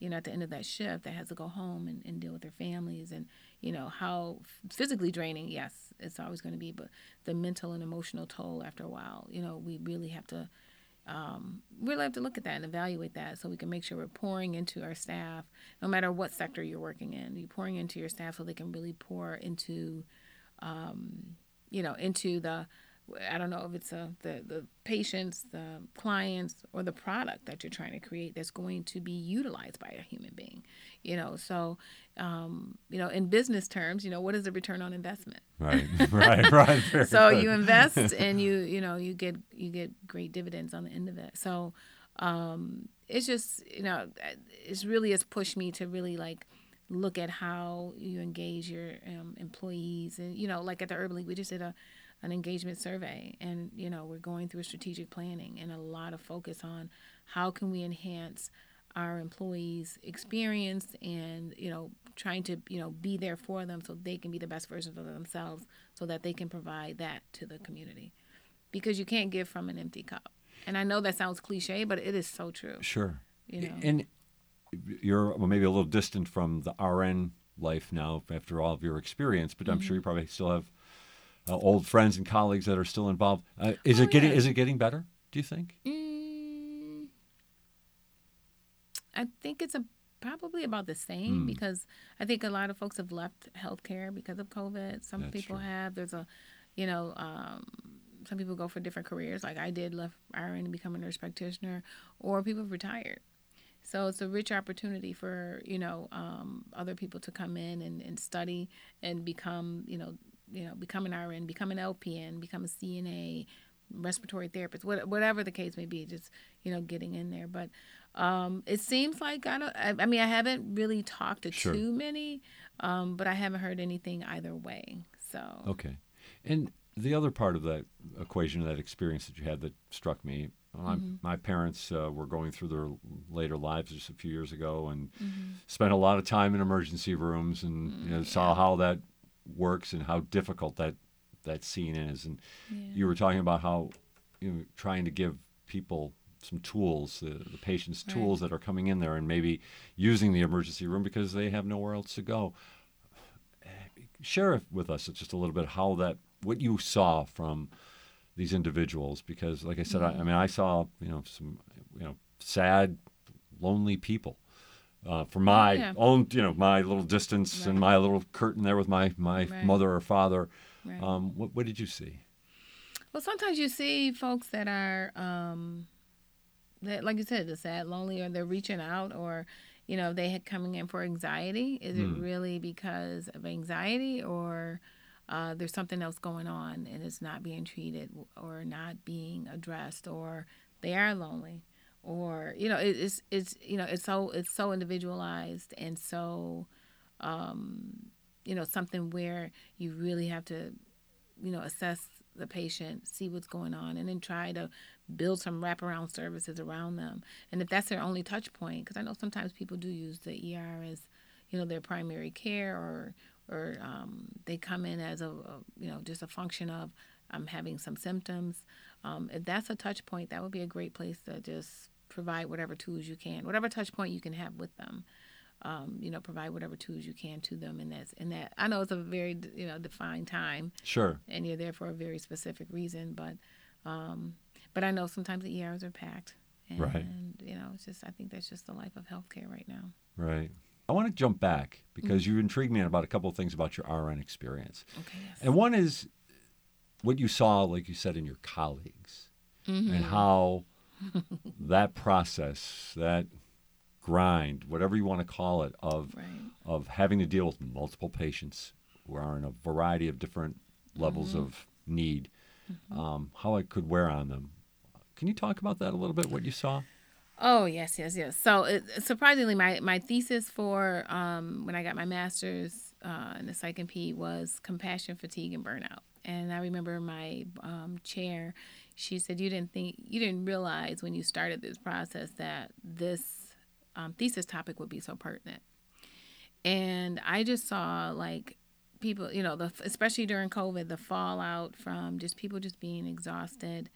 S3: You know, at the end of that shift that has to go home and, and deal with their families and, you know, how physically draining, yes, it's always going to be, but the mental and emotional toll after a while, you know, we really have to um, really have to look at that and evaluate that so we can make sure we're pouring into our staff, no matter what sector you're working in. You're pouring into your staff so they can really pour into, um, you know, into the I don't know if it's a, the the patients, the clients, or the product that you're trying to create that's going to be utilized by a human being. You know, so um, you know, in business terms, you know, what is the return on investment?
S6: Right, [LAUGHS] right, right. [LAUGHS]
S3: so good. you invest [LAUGHS] and you you know you get you get great dividends on the end of it. So um, it's just you know it's really has pushed me to really like look at how you engage your um, employees and you know like at the urban league we just did a an engagement survey. And you know we're going through a strategic planning and a lot of focus on how can we enhance our employees experience and you know trying to you know be there for them so they can be the best versions of themselves so that they can provide that to the community. Because you can't give from an empty cup. And i know that sounds cliche but it is so true.
S6: Sure.
S3: You know?
S6: And you're well, maybe a little distant from the rn life now after all of your experience but i'm mm-hmm. sure you probably still have uh, old friends and colleagues that are still involved. Uh, is oh, it getting yeah. is it getting better? Do you think?
S3: Mm, I think it's a, probably about the same mm. because I think a lot of folks have left healthcare because of COVID. Some That's people true. have. There's a, you know, um, some people go for different careers. Like I did, left RN to become a nurse practitioner, or people have retired. So it's a rich opportunity for you know um, other people to come in and, and study and become you know you know, become an RN, become an LPN, become a CNA, respiratory therapist, what, whatever the case may be, just you know, getting in there. But um, it seems like I don't. I, I, mean, I haven't really talked to sure. too many, um, but I haven't heard anything either way. So
S6: okay, and the other part of that equation, that experience that you had that struck me My, mm-hmm. my parents uh, were going through their later lives just a few years ago and mm-hmm. spent a lot of time in emergency rooms and you know, mm, saw how that works and how difficult that that scene is. And yeah. you were talking about how you know, trying to give people some tools, the, the patient's right. tools that are coming in there, and maybe using the emergency room because they have nowhere else to go. Share with us just a little bit how that, what you saw from these individuals, because, like I said, mm-hmm. I, I, mean, I saw you know some you know sad, lonely people. Uh, from my yeah. own, you know, my little distance right. and my little curtain there with my my right. mother or father. Um, what, what did you see?
S3: Well, sometimes you see folks that are, um, that like you said, the sad, lonely, or they're reaching out, or you know, they had coming in for anxiety. Is mm. it hmm. really because of anxiety, or uh, there's something else going on and it's not being treated, or not being addressed, or they are lonely, or you know, it, it's it's you know, it's so it's so individualized and so. Um, you know something where you really have to you know assess the patient, see what's going on, and then try to build some wraparound services around them. And if that's their only touch point, because I know sometimes people do use the ER as, you know, their primary care, or or um, they come in as a, a, you know just a function of I'm having some symptoms. Um, if that's a touch point, that would be a great place to just provide whatever tools you can, whatever touch point you can have with them um, you know, provide whatever tools you can to them. And that's and that I know it's a very you know defined time.
S6: Sure.
S3: And you're there for a very specific reason, but um, but I know sometimes the ERs are packed. And,
S6: right.
S3: you know, it's just I think that's just the life of healthcare right now.
S6: Right. I want to jump back because mm-hmm. you intrigued me about a couple of things about your RN experience.
S3: Okay. Yes.
S6: And one is what you saw, like you said, in your colleagues, mm-hmm. and how [LAUGHS] that process, that grind, whatever you want to call it, of right. of having to deal with multiple patients who are in a variety of different levels mm-hmm. of need, mm-hmm. um, how it could wear on them. Can you talk about that a little bit? What you saw?
S3: Oh yes, yes, yes. So it, surprisingly, my my thesis for um, when I got my master's uh, in the psych NP was compassion, fatigue, and burnout. And I remember my um, chair. She said, "You didn't think, you didn't realize when you started this process that this um, thesis topic would be so pertinent. And I just saw like people, you know, the especially during COVID, the fallout from just people just being exhausted,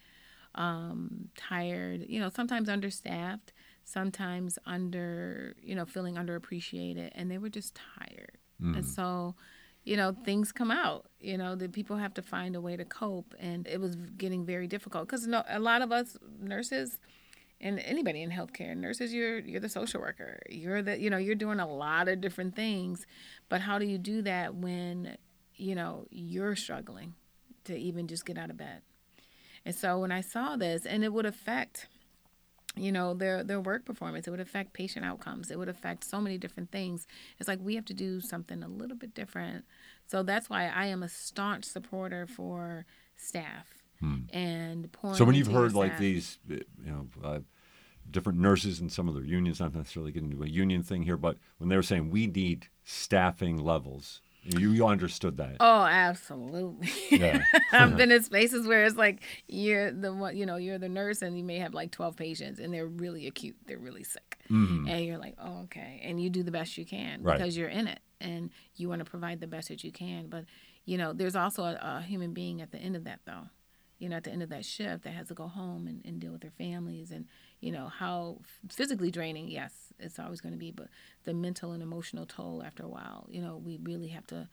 S3: um, tired, you know, sometimes understaffed, sometimes under, you know, feeling underappreciated, and they were just tired. Mm. And so, you know, things come out. You know, that people have to find a way to cope, and it was getting very difficult because no, a lot of us nurses and anybody in healthcare nurses you're you're the social worker. You're the you know you're doing a lot of different things. But how do you do that when you know you're struggling to even just get out of bed? And so when i saw this and it would affect you know their their work performance. It would affect patient outcomes. It would affect so many different things. It's like we have to do something a little bit different. So that's why i am a staunch supporter for staff hmm. and
S6: so when you've heard like these you know uh, different nurses and some of their unions, not necessarily getting into a union thing here, but when they were saying we need staffing levels, you, you understood that.
S3: Oh, absolutely. [LAUGHS] Yeah. I've been in spaces where it's like you're the one, you know, you're the nurse and you may have like 12 patients and they're really acute, they're really sick. Mm-hmm. And you're like, oh, okay. And you do the best you can right. because you're in it and you want to provide the best that you can. But, you know, there's also a, a human being at the end of that, though you know, at the end of that shift that has to go home and, and deal with their families and, you know, how physically draining, yes, it's always going to be, but the mental and emotional toll after a while, you know, we really have to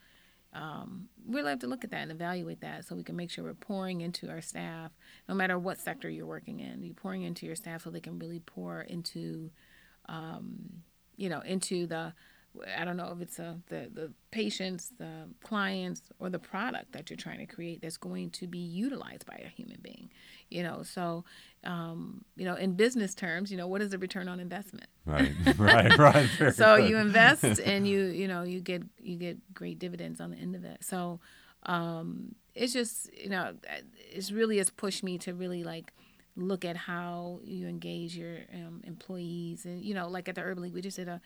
S3: um, really have to look at that and evaluate that so we can make sure we're pouring into our staff, no matter what sector you're working in. You're pouring into your staff so they can really pour into, um, you know, into the I don't know if it's a, the the patients, the clients, or the product that you're trying to create that's going to be utilized by a human being. You know, so um, you know, in business terms, you know, what is the return on investment?
S6: Right, [LAUGHS] right, right. [LAUGHS]
S3: so good. you invest and you you know you get you get great dividends on the end of it. So um, it's just you know it's really has pushed me to really like look at how you engage your um, employees and you know like at the urban league we just did a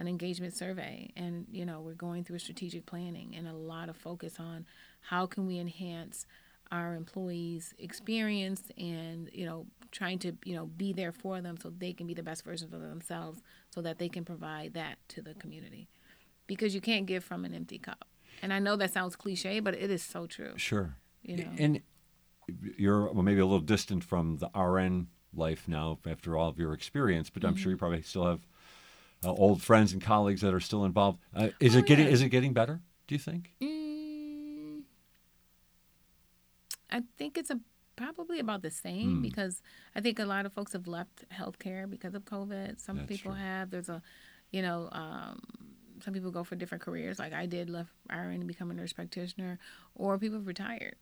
S3: an engagement survey and you know we're going through a strategic planning and a lot of focus on how can we enhance our employees' experience and you know trying to you know be there for them so they can be the best versions of themselves so that they can provide that to the community because you can't give from an empty cup and i know that sounds cliche but it is so true
S6: Sure.
S3: you know
S6: And you're well, maybe a little distant from the RN life now after all of your experience, but I'm
S3: Mm-hmm.
S6: sure you probably still have uh, old friends and colleagues that are still involved. Uh, is
S3: Oh,
S6: it getting
S3: yeah.
S6: is it getting better? Do you think?
S3: Mm, I think it's a probably about the same
S6: Hmm.
S3: because I think a lot of folks have left healthcare because of COVID. Some
S6: That's
S3: people
S6: true.
S3: have. There's a, you know, um, some people go for different careers. Like I did, left RN to become a nurse practitioner, or people have retired.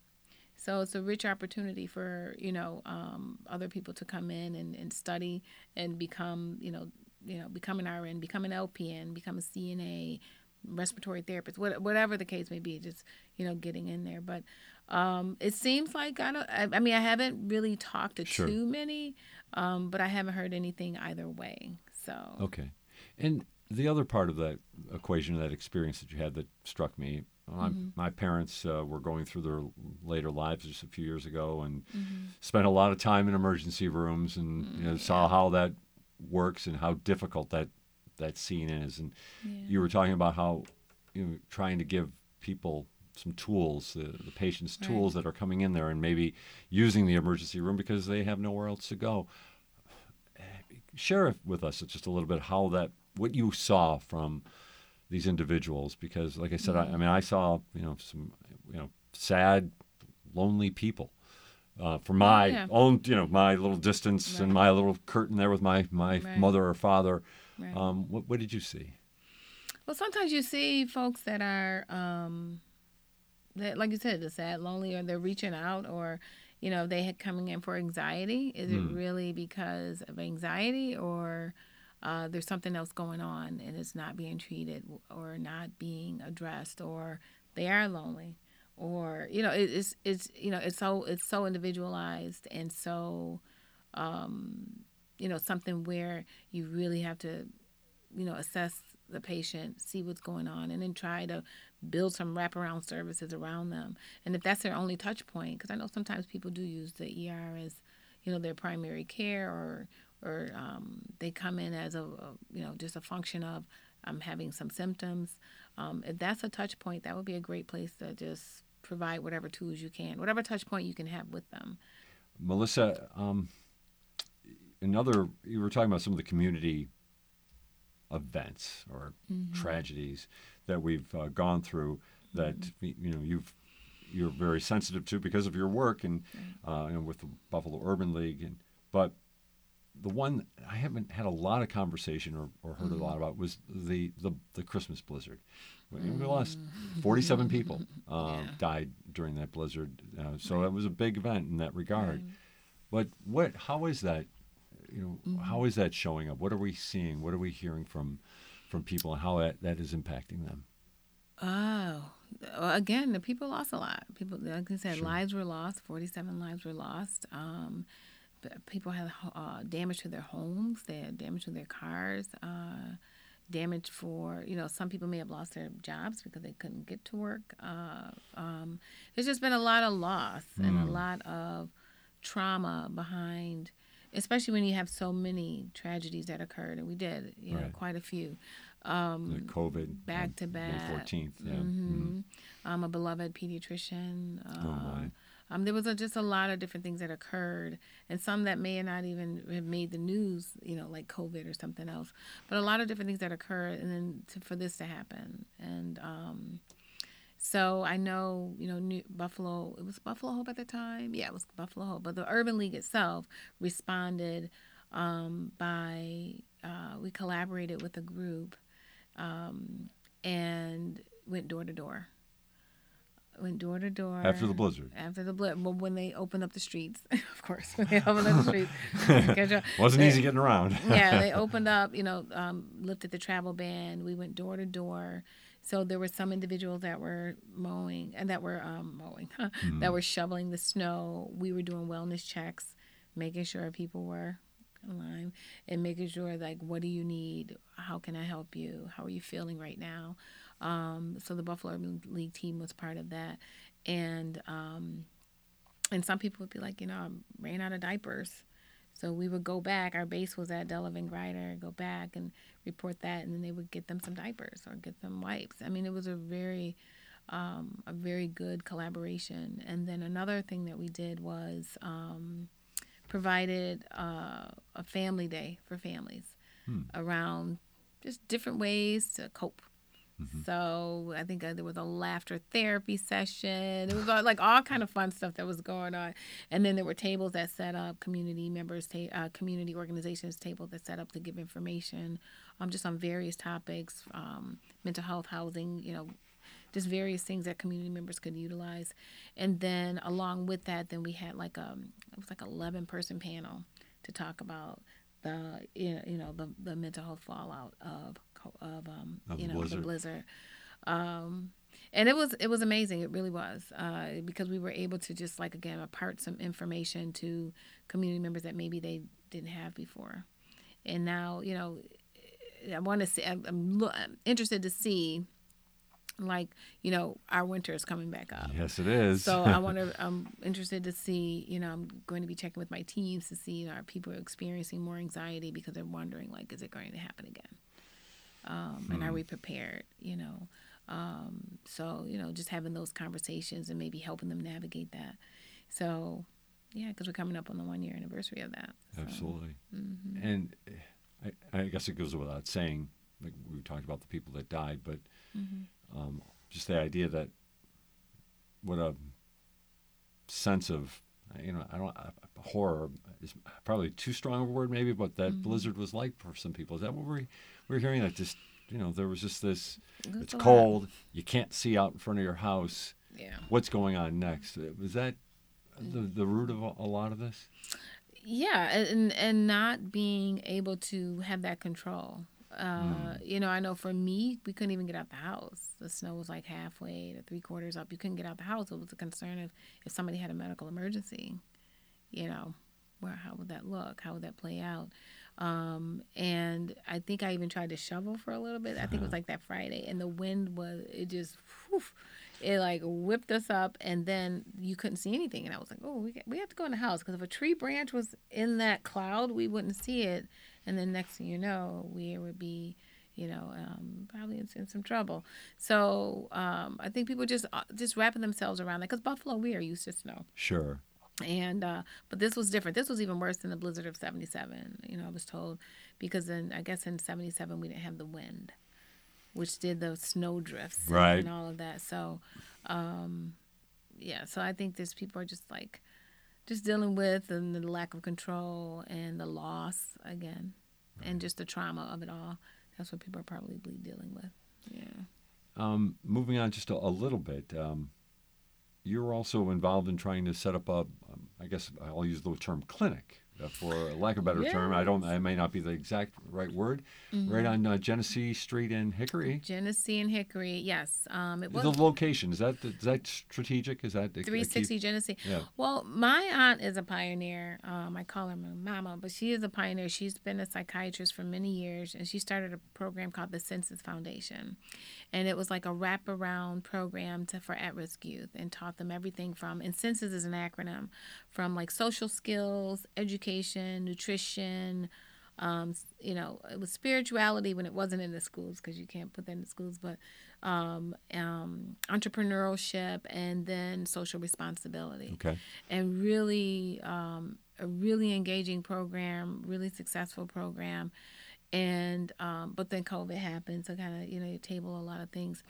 S3: So it's a rich opportunity for you know um, other people to come in and, and study and become you know you know become an RN, become an LPN, become a CNA, respiratory therapist, what, whatever the case may be. Just you know getting in there, but um, it seems like I don't. I, I mean, I haven't really talked to
S6: Sure.
S3: too many, um, but I haven't heard anything either way. So
S6: Okay. And the other part of that equation, of that experience that you had that struck me, my,
S3: Mm-hmm.
S6: my parents uh, were going through their later lives just a few years ago and
S3: Mm-hmm.
S6: spent a lot of time in emergency rooms and you know, saw how that works and how difficult that, that scene is. And you were talking about how you know, trying to give people some tools, the, the patients
S3: Right.
S6: tools that are coming in there and maybe using the emergency room because they have nowhere else to go eh, share with us just a little bit how that what you saw from these individuals because like i said I, I mean i saw you know some you know sad lonely people uh, from my
S3: yeah.
S6: own you know my little distance and my little curtain there with my my
S3: Right.
S6: mother or father
S3: Right.
S6: um, what, what did you see
S3: Well, sometimes you see folks that are, um, that like you said, the sad, lonely, or they're reaching out, or you know, they had coming in for anxiety. Is it really because of anxiety, or uh, there's something else going on and it's not being treated, or not being addressed, or they are lonely, or you know, it, it's it's you know, it's so it's so individualized and so, um, you know, something where you really have to you know, assess the patient, see what's going on, and then try to build some wraparound services around them. And if that's their only touch point, because I know sometimes people do use the ER as, you know, their primary care, or or um, they come in as a, a, you know, just a function of I'm having some symptoms. Um, if that's a touch point, that would be a great place to just provide whatever tools you can, whatever touch point you can have with them.
S6: melissa um, another you were talking about some of the community events or tragedies that we've uh, gone through that you know you've you're very sensitive to because of your work and uh, and with the Buffalo Urban League and but the one I haven't had a lot of conversation or, or heard a lot about was the, the, the Christmas blizzard. We lost 47 people uh, [LAUGHS]
S3: Yeah.
S6: died during that blizzard, uh, so it was a big event in that regard. But what? How is that? You know, how is that showing up? What are we seeing? What are we hearing from from people, and how that, that is impacting them?
S3: Oh, again, the people lost a lot. People, like I said,
S6: Sure.
S3: lives were lost. Forty-seven lives were lost. Um, people had uh, damage to their homes. They had damage to their cars. Uh, damage for you know some people may have lost their jobs because they couldn't get to work. Uh, um, there's just been a lot of loss and a lot of trauma behind, especially when you have so many tragedies that occurred, and we did, you know, quite a few. Um,
S6: COVID
S3: back to back.
S6: 14th. Yeah.
S3: hmm I'm a beloved pediatrician.
S6: Oh, my.
S3: Um, there was a, just a lot of different things that occurred, and some that may not even have made the news, you know, like COVID or something else. But a lot of different things that occurred, and then to, for this to happen, and um, so I know, you know, New, Buffalo. It was Buffalo Hope at the time. Yeah, it was Buffalo Hope. But the Urban League itself responded um, by uh, we collaborated with a group um, and went door to door. Went door to door
S6: After the blizzard.
S3: After the blizzard, well, when they opened up the streets, [LAUGHS] of course, when they opened up the streets. [LAUGHS]
S6: Wasn't
S3: They-
S6: easy getting around. [LAUGHS]
S3: yeah, they opened up, you know, um, lifted the travel ban. We went door to door. So there were some individuals that were mowing and that were um, mowing, that were shoveling the snow. We were doing wellness checks, making sure people were alive and making sure like, what do you need? How can I help you? How are you feeling right now? Um, so the Buffalo Urban League team was part of that, and um, and some people would be like, you know, I ran out of diapers. So we would go back. Our base was at Delavan Grider. Go back and report that, and then they would get them some diapers or get them wipes. I mean, it was a very, um, a very good collaboration. And then another thing that we did was um, provided uh, a family day for families hmm. around just different ways to cope Mm-hmm. So I think uh, there was a laughter therapy session. It was all, like all kind of fun stuff that was going on, and then there were tables that set up, community members, ta- uh, community organizations table that set up to give information, um, just on various topics, um, mental health, housing, you know, just various things that community members could utilize, and then along with that, then we had like a um, it was like eleven person panel to talk about the you know the the mental health fallout of of um of you know blizzard. the blizzard. Um, and it was it was amazing. It really was uh, because we were able to just like again impart some information to community members that maybe they didn't have before, and now you know I want to see. I'm, I'm, interested to see like you know our winter is coming back up
S6: yes it is
S3: so i want to [LAUGHS] i'm interested to see you know i'm going to be checking with my teams to see you know, are people experiencing more anxiety because they're wondering like is it going to happen again um, and are hmm. we prepared you know um, so you know just having those conversations and maybe helping them navigate that so yeah because we're coming up on the one year anniversary of that
S6: so. absolutely mm-hmm. and I, I, guess it goes without saying like we talked about the people that died but mm-hmm. um, just the idea that what a sense of you know, I don't horror is probably too strong a word, maybe, but that mm-hmm. blizzard was like for some people. Is that what we're we're hearing? That just you know, there was just this. it's cold. You can't see out in front of your house.
S3: Yeah.
S6: What's going on next? Uh, was that the the root of a, a lot of this?
S3: Yeah, and and not being able to have that control. Uh, mm. You know, I know for me, we couldn't even get out the house. The snow was like halfway to three quarters up. You couldn't get out the house. It was a concern of if somebody had a medical emergency, you know, where how would that look? How would that play out? Um, and I think I even tried to shovel for a little bit. I think it was uh-huh. like that Friday, and the wind was it just. Whew, it like whipped us up and then you couldn't see anything and i was like oh we, we have to go in the house because if a tree branch was in that cloud we wouldn't see it and then next thing you know we would be you know um, probably in, in, some trouble so um, i think people just uh, just wrapping themselves around that because buffalo we are used to snow
S6: sure
S3: and uh, but this was different this was even worse than the blizzard of 77 you know i was told because then i guess in 77 we didn't have the wind which did the snow drifts
S6: right.
S3: and all of that. So, um, yeah, so I think there's people are just like just dealing with and the lack of control and the loss again, right. and just the trauma of it all. That's what people are probably dealing with. Yeah.
S6: Um, moving on just a, a little bit, um, you're also involved in trying to set up a, um, I guess I'll use the term clinic for lack of a better term. I don't. I may not be the exact right word. Mm-hmm. Right on uh, Genesee Street in Hickory.
S3: Genesee and Hickory. Yes. Um,
S6: it was the location. Is that is that strategic? Is that
S3: three sixty Genesee? Yeah. Well, my aunt is a pioneer. Um, I call her my mama, but she is a pioneer. She's been a psychiatrist for many years, and she started a program called the Senses Foundation, and it was like a wraparound program to for at-risk youth, and taught them everything from and Senses is an acronym from like social skills, education, nutrition. Um, you know, it was spirituality when it wasn't in the schools because you can't put that in the schools, but um, um, entrepreneurship and then social responsibility.
S6: Okay.
S3: And really, um, a really engaging program, really successful program. And, um, but then COVID happened, so kind of, you know, you table a lot of things.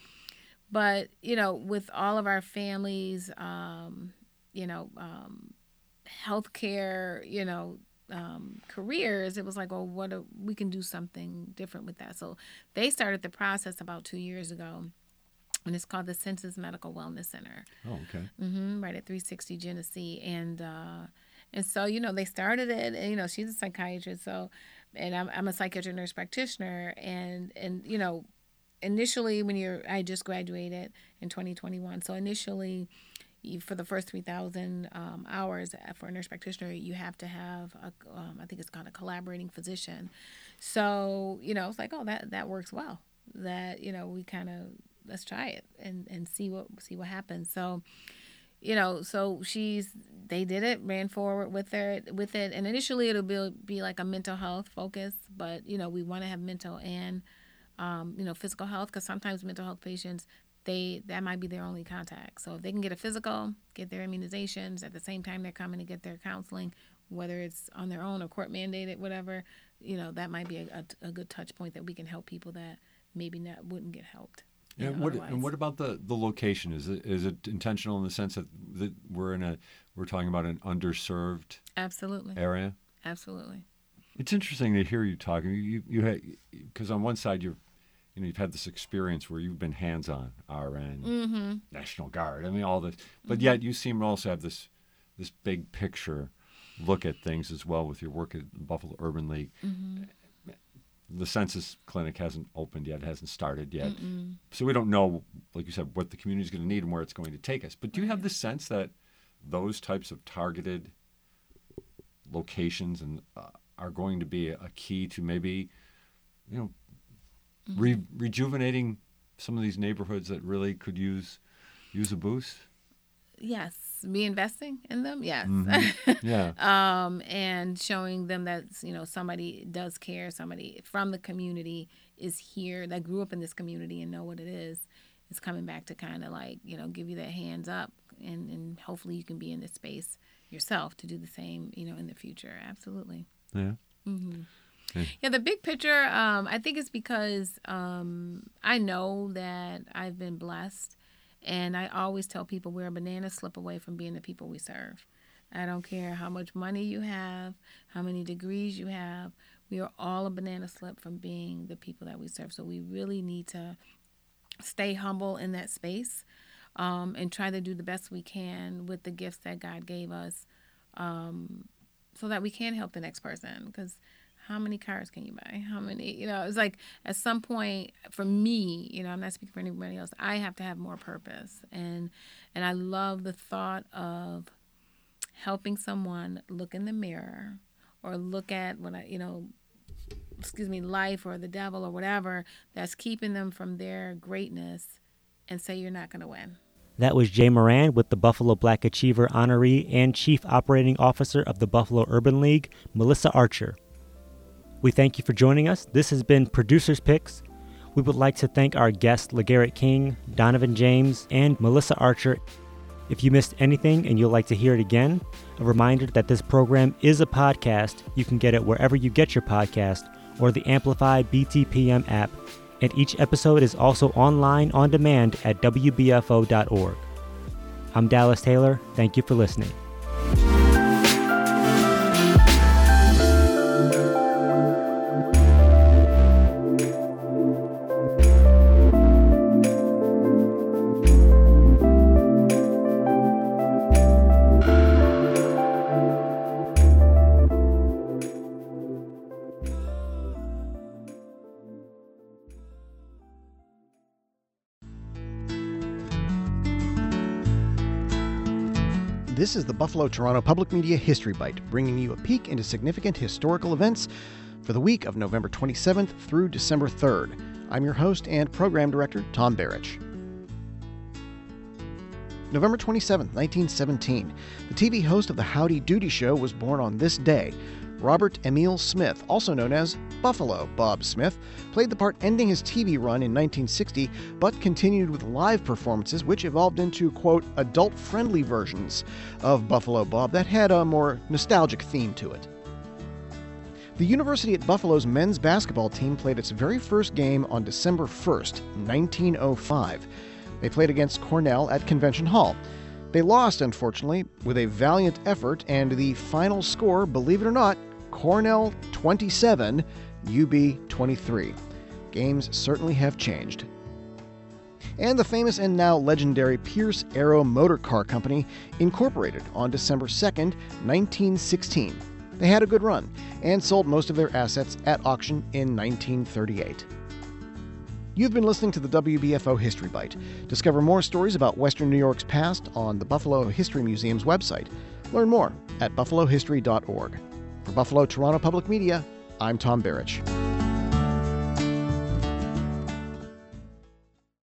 S3: But, you know, with all of our families, um, you know, um, healthcare, you know, um, careers, it was like, oh, what a, we can do something different with that. So they started the process about two years ago, and it's called the Senses Medical Wellness Center.
S6: Oh, okay.
S3: Mm-hmm, right at 360 Genesee, and uh, and so you know they started it. And, you know, she's a psychiatrist, so and I'm I'm a psychiatric nurse practitioner, and and you know, initially when you're I just graduated in 2021, so initially you, for the first 3,000 um, hours for a nurse practitioner, you have to have, a, um, I think it's called a collaborating physician. So, you know, it's like, oh, that, that works well. That, you know, we kind of, let's try it and, and see what, see what happens. So, you know, so she's they did it, ran forward with it with it, and initially it'll be be like a mental health focus, but you know we want to have mental and um, you know physical health because sometimes mental health patients they that might be their only contact. So if they can get a physical, get their immunizations at the same time they're coming to get their counseling, whether it's on their own or court mandated, whatever, you know that might be a, a, a good touch point that we can help people that maybe not wouldn't get helped.
S6: Yeah, what, and what about the, the location? Is it is it intentional in the sense that, that we're in a we're talking about an underserved
S3: absolutely
S6: area?
S3: Absolutely.
S6: It's interesting to hear you talking. You you had because on one side you're you know you've had this experience where you've been hands on RN,
S3: mm-hmm.
S6: National Guard. I mean all this, but
S3: Mm-hmm.
S6: yet you seem to also have this this big picture look at things as well with your work at Buffalo Urban League.
S3: Mm-hmm.
S6: The Senses clinic hasn't opened yet, hasn't started yet.
S3: Mm-mm.
S6: So we don't know, like you said, what the community is going to need and where it's going to take us. But do you have the sense that those types of targeted locations and uh, are going to be a key to maybe, you know, re- rejuvenating some of these neighborhoods that really could use use a boost?
S3: Yes, be investing in them. Yes.
S6: Mhm. Yeah. [LAUGHS]
S3: um, and showing them that you know somebody does care, somebody from the community is here that grew up in this community and know what it is. Is coming back to kind of like you know give you that hands up, and and hopefully you can be in this space yourself to do the same you know in the future. Absolutely.
S6: Yeah.
S3: hmm
S6: Yeah.
S3: Yeah, the big picture. Um, I think it's because um, I know that I've been blessed, and I always tell people we're a banana slip away from being the people we serve. I don't care how much money you have, how many degrees you have. We are all a banana slip from being the people that we serve. So we really need to stay humble in that space um, and try to do the best we can with the gifts that God gave us um, so that we can help the next person. Because how many cars can you buy? How many, you know, it's like at some point for me, you know, I'm not speaking for anybody else, I have to have more purpose. And, and I love the thought of helping someone look in the mirror or look at what I, you know, excuse me, life or the devil or whatever that's keeping them from their greatness and say you're not going to win.
S1: That was Jay Moran with the Buffalo Black Achiever honoree and Chief Operating Officer of the Buffalo Urban League, Melissa Archer. We thank you for joining us. This has been Producer's Picks. We would like to thank our guests, LaGarrett King, Dawnavyn James, and Melissa Archer. If you missed anything and you'd like to hear it again, a reminder that this program is a podcast. You can get it wherever you get your podcast or the Amplify BTPM app, and each episode is also online on demand at WBFO.org. I'm Dallas Taylor. Thank you for listening.
S7: This is the Buffalo Toronto Public Media History Bite, bringing you a peek into significant historical events for the week of November 27th through December 3rd. I'm your host and program director, Tom Barrich. November 27th, 1917. The TV host of the Howdy Doody Show was born on this day. Robert Emil Smith, also known as Buffalo Bob Smith, played the part ending his TV run in 1960, but continued with live performances which evolved into, quote, adult friendly versions of Buffalo Bob that had a more nostalgic theme to it. The University at Buffalo's men's basketball team played its very first game on December 1st, 1905. They played against Cornell at Convention Hall. They lost, unfortunately, with a valiant effort, and the final score, believe it or not, Cornell 27, UB 23. Games certainly have changed. And the famous and now legendary Pierce Arrow Motor Car Company incorporated on December 2nd, 1916. They had a good run and sold most of their assets at auction in 1938. You've been listening to the WBFO History Bite. Discover more stories about Western New York's past on the Buffalo History Museum's website. Learn more at buffalohistory.org. For Buffalo Toronto Public Media, I'm Tom Barrich.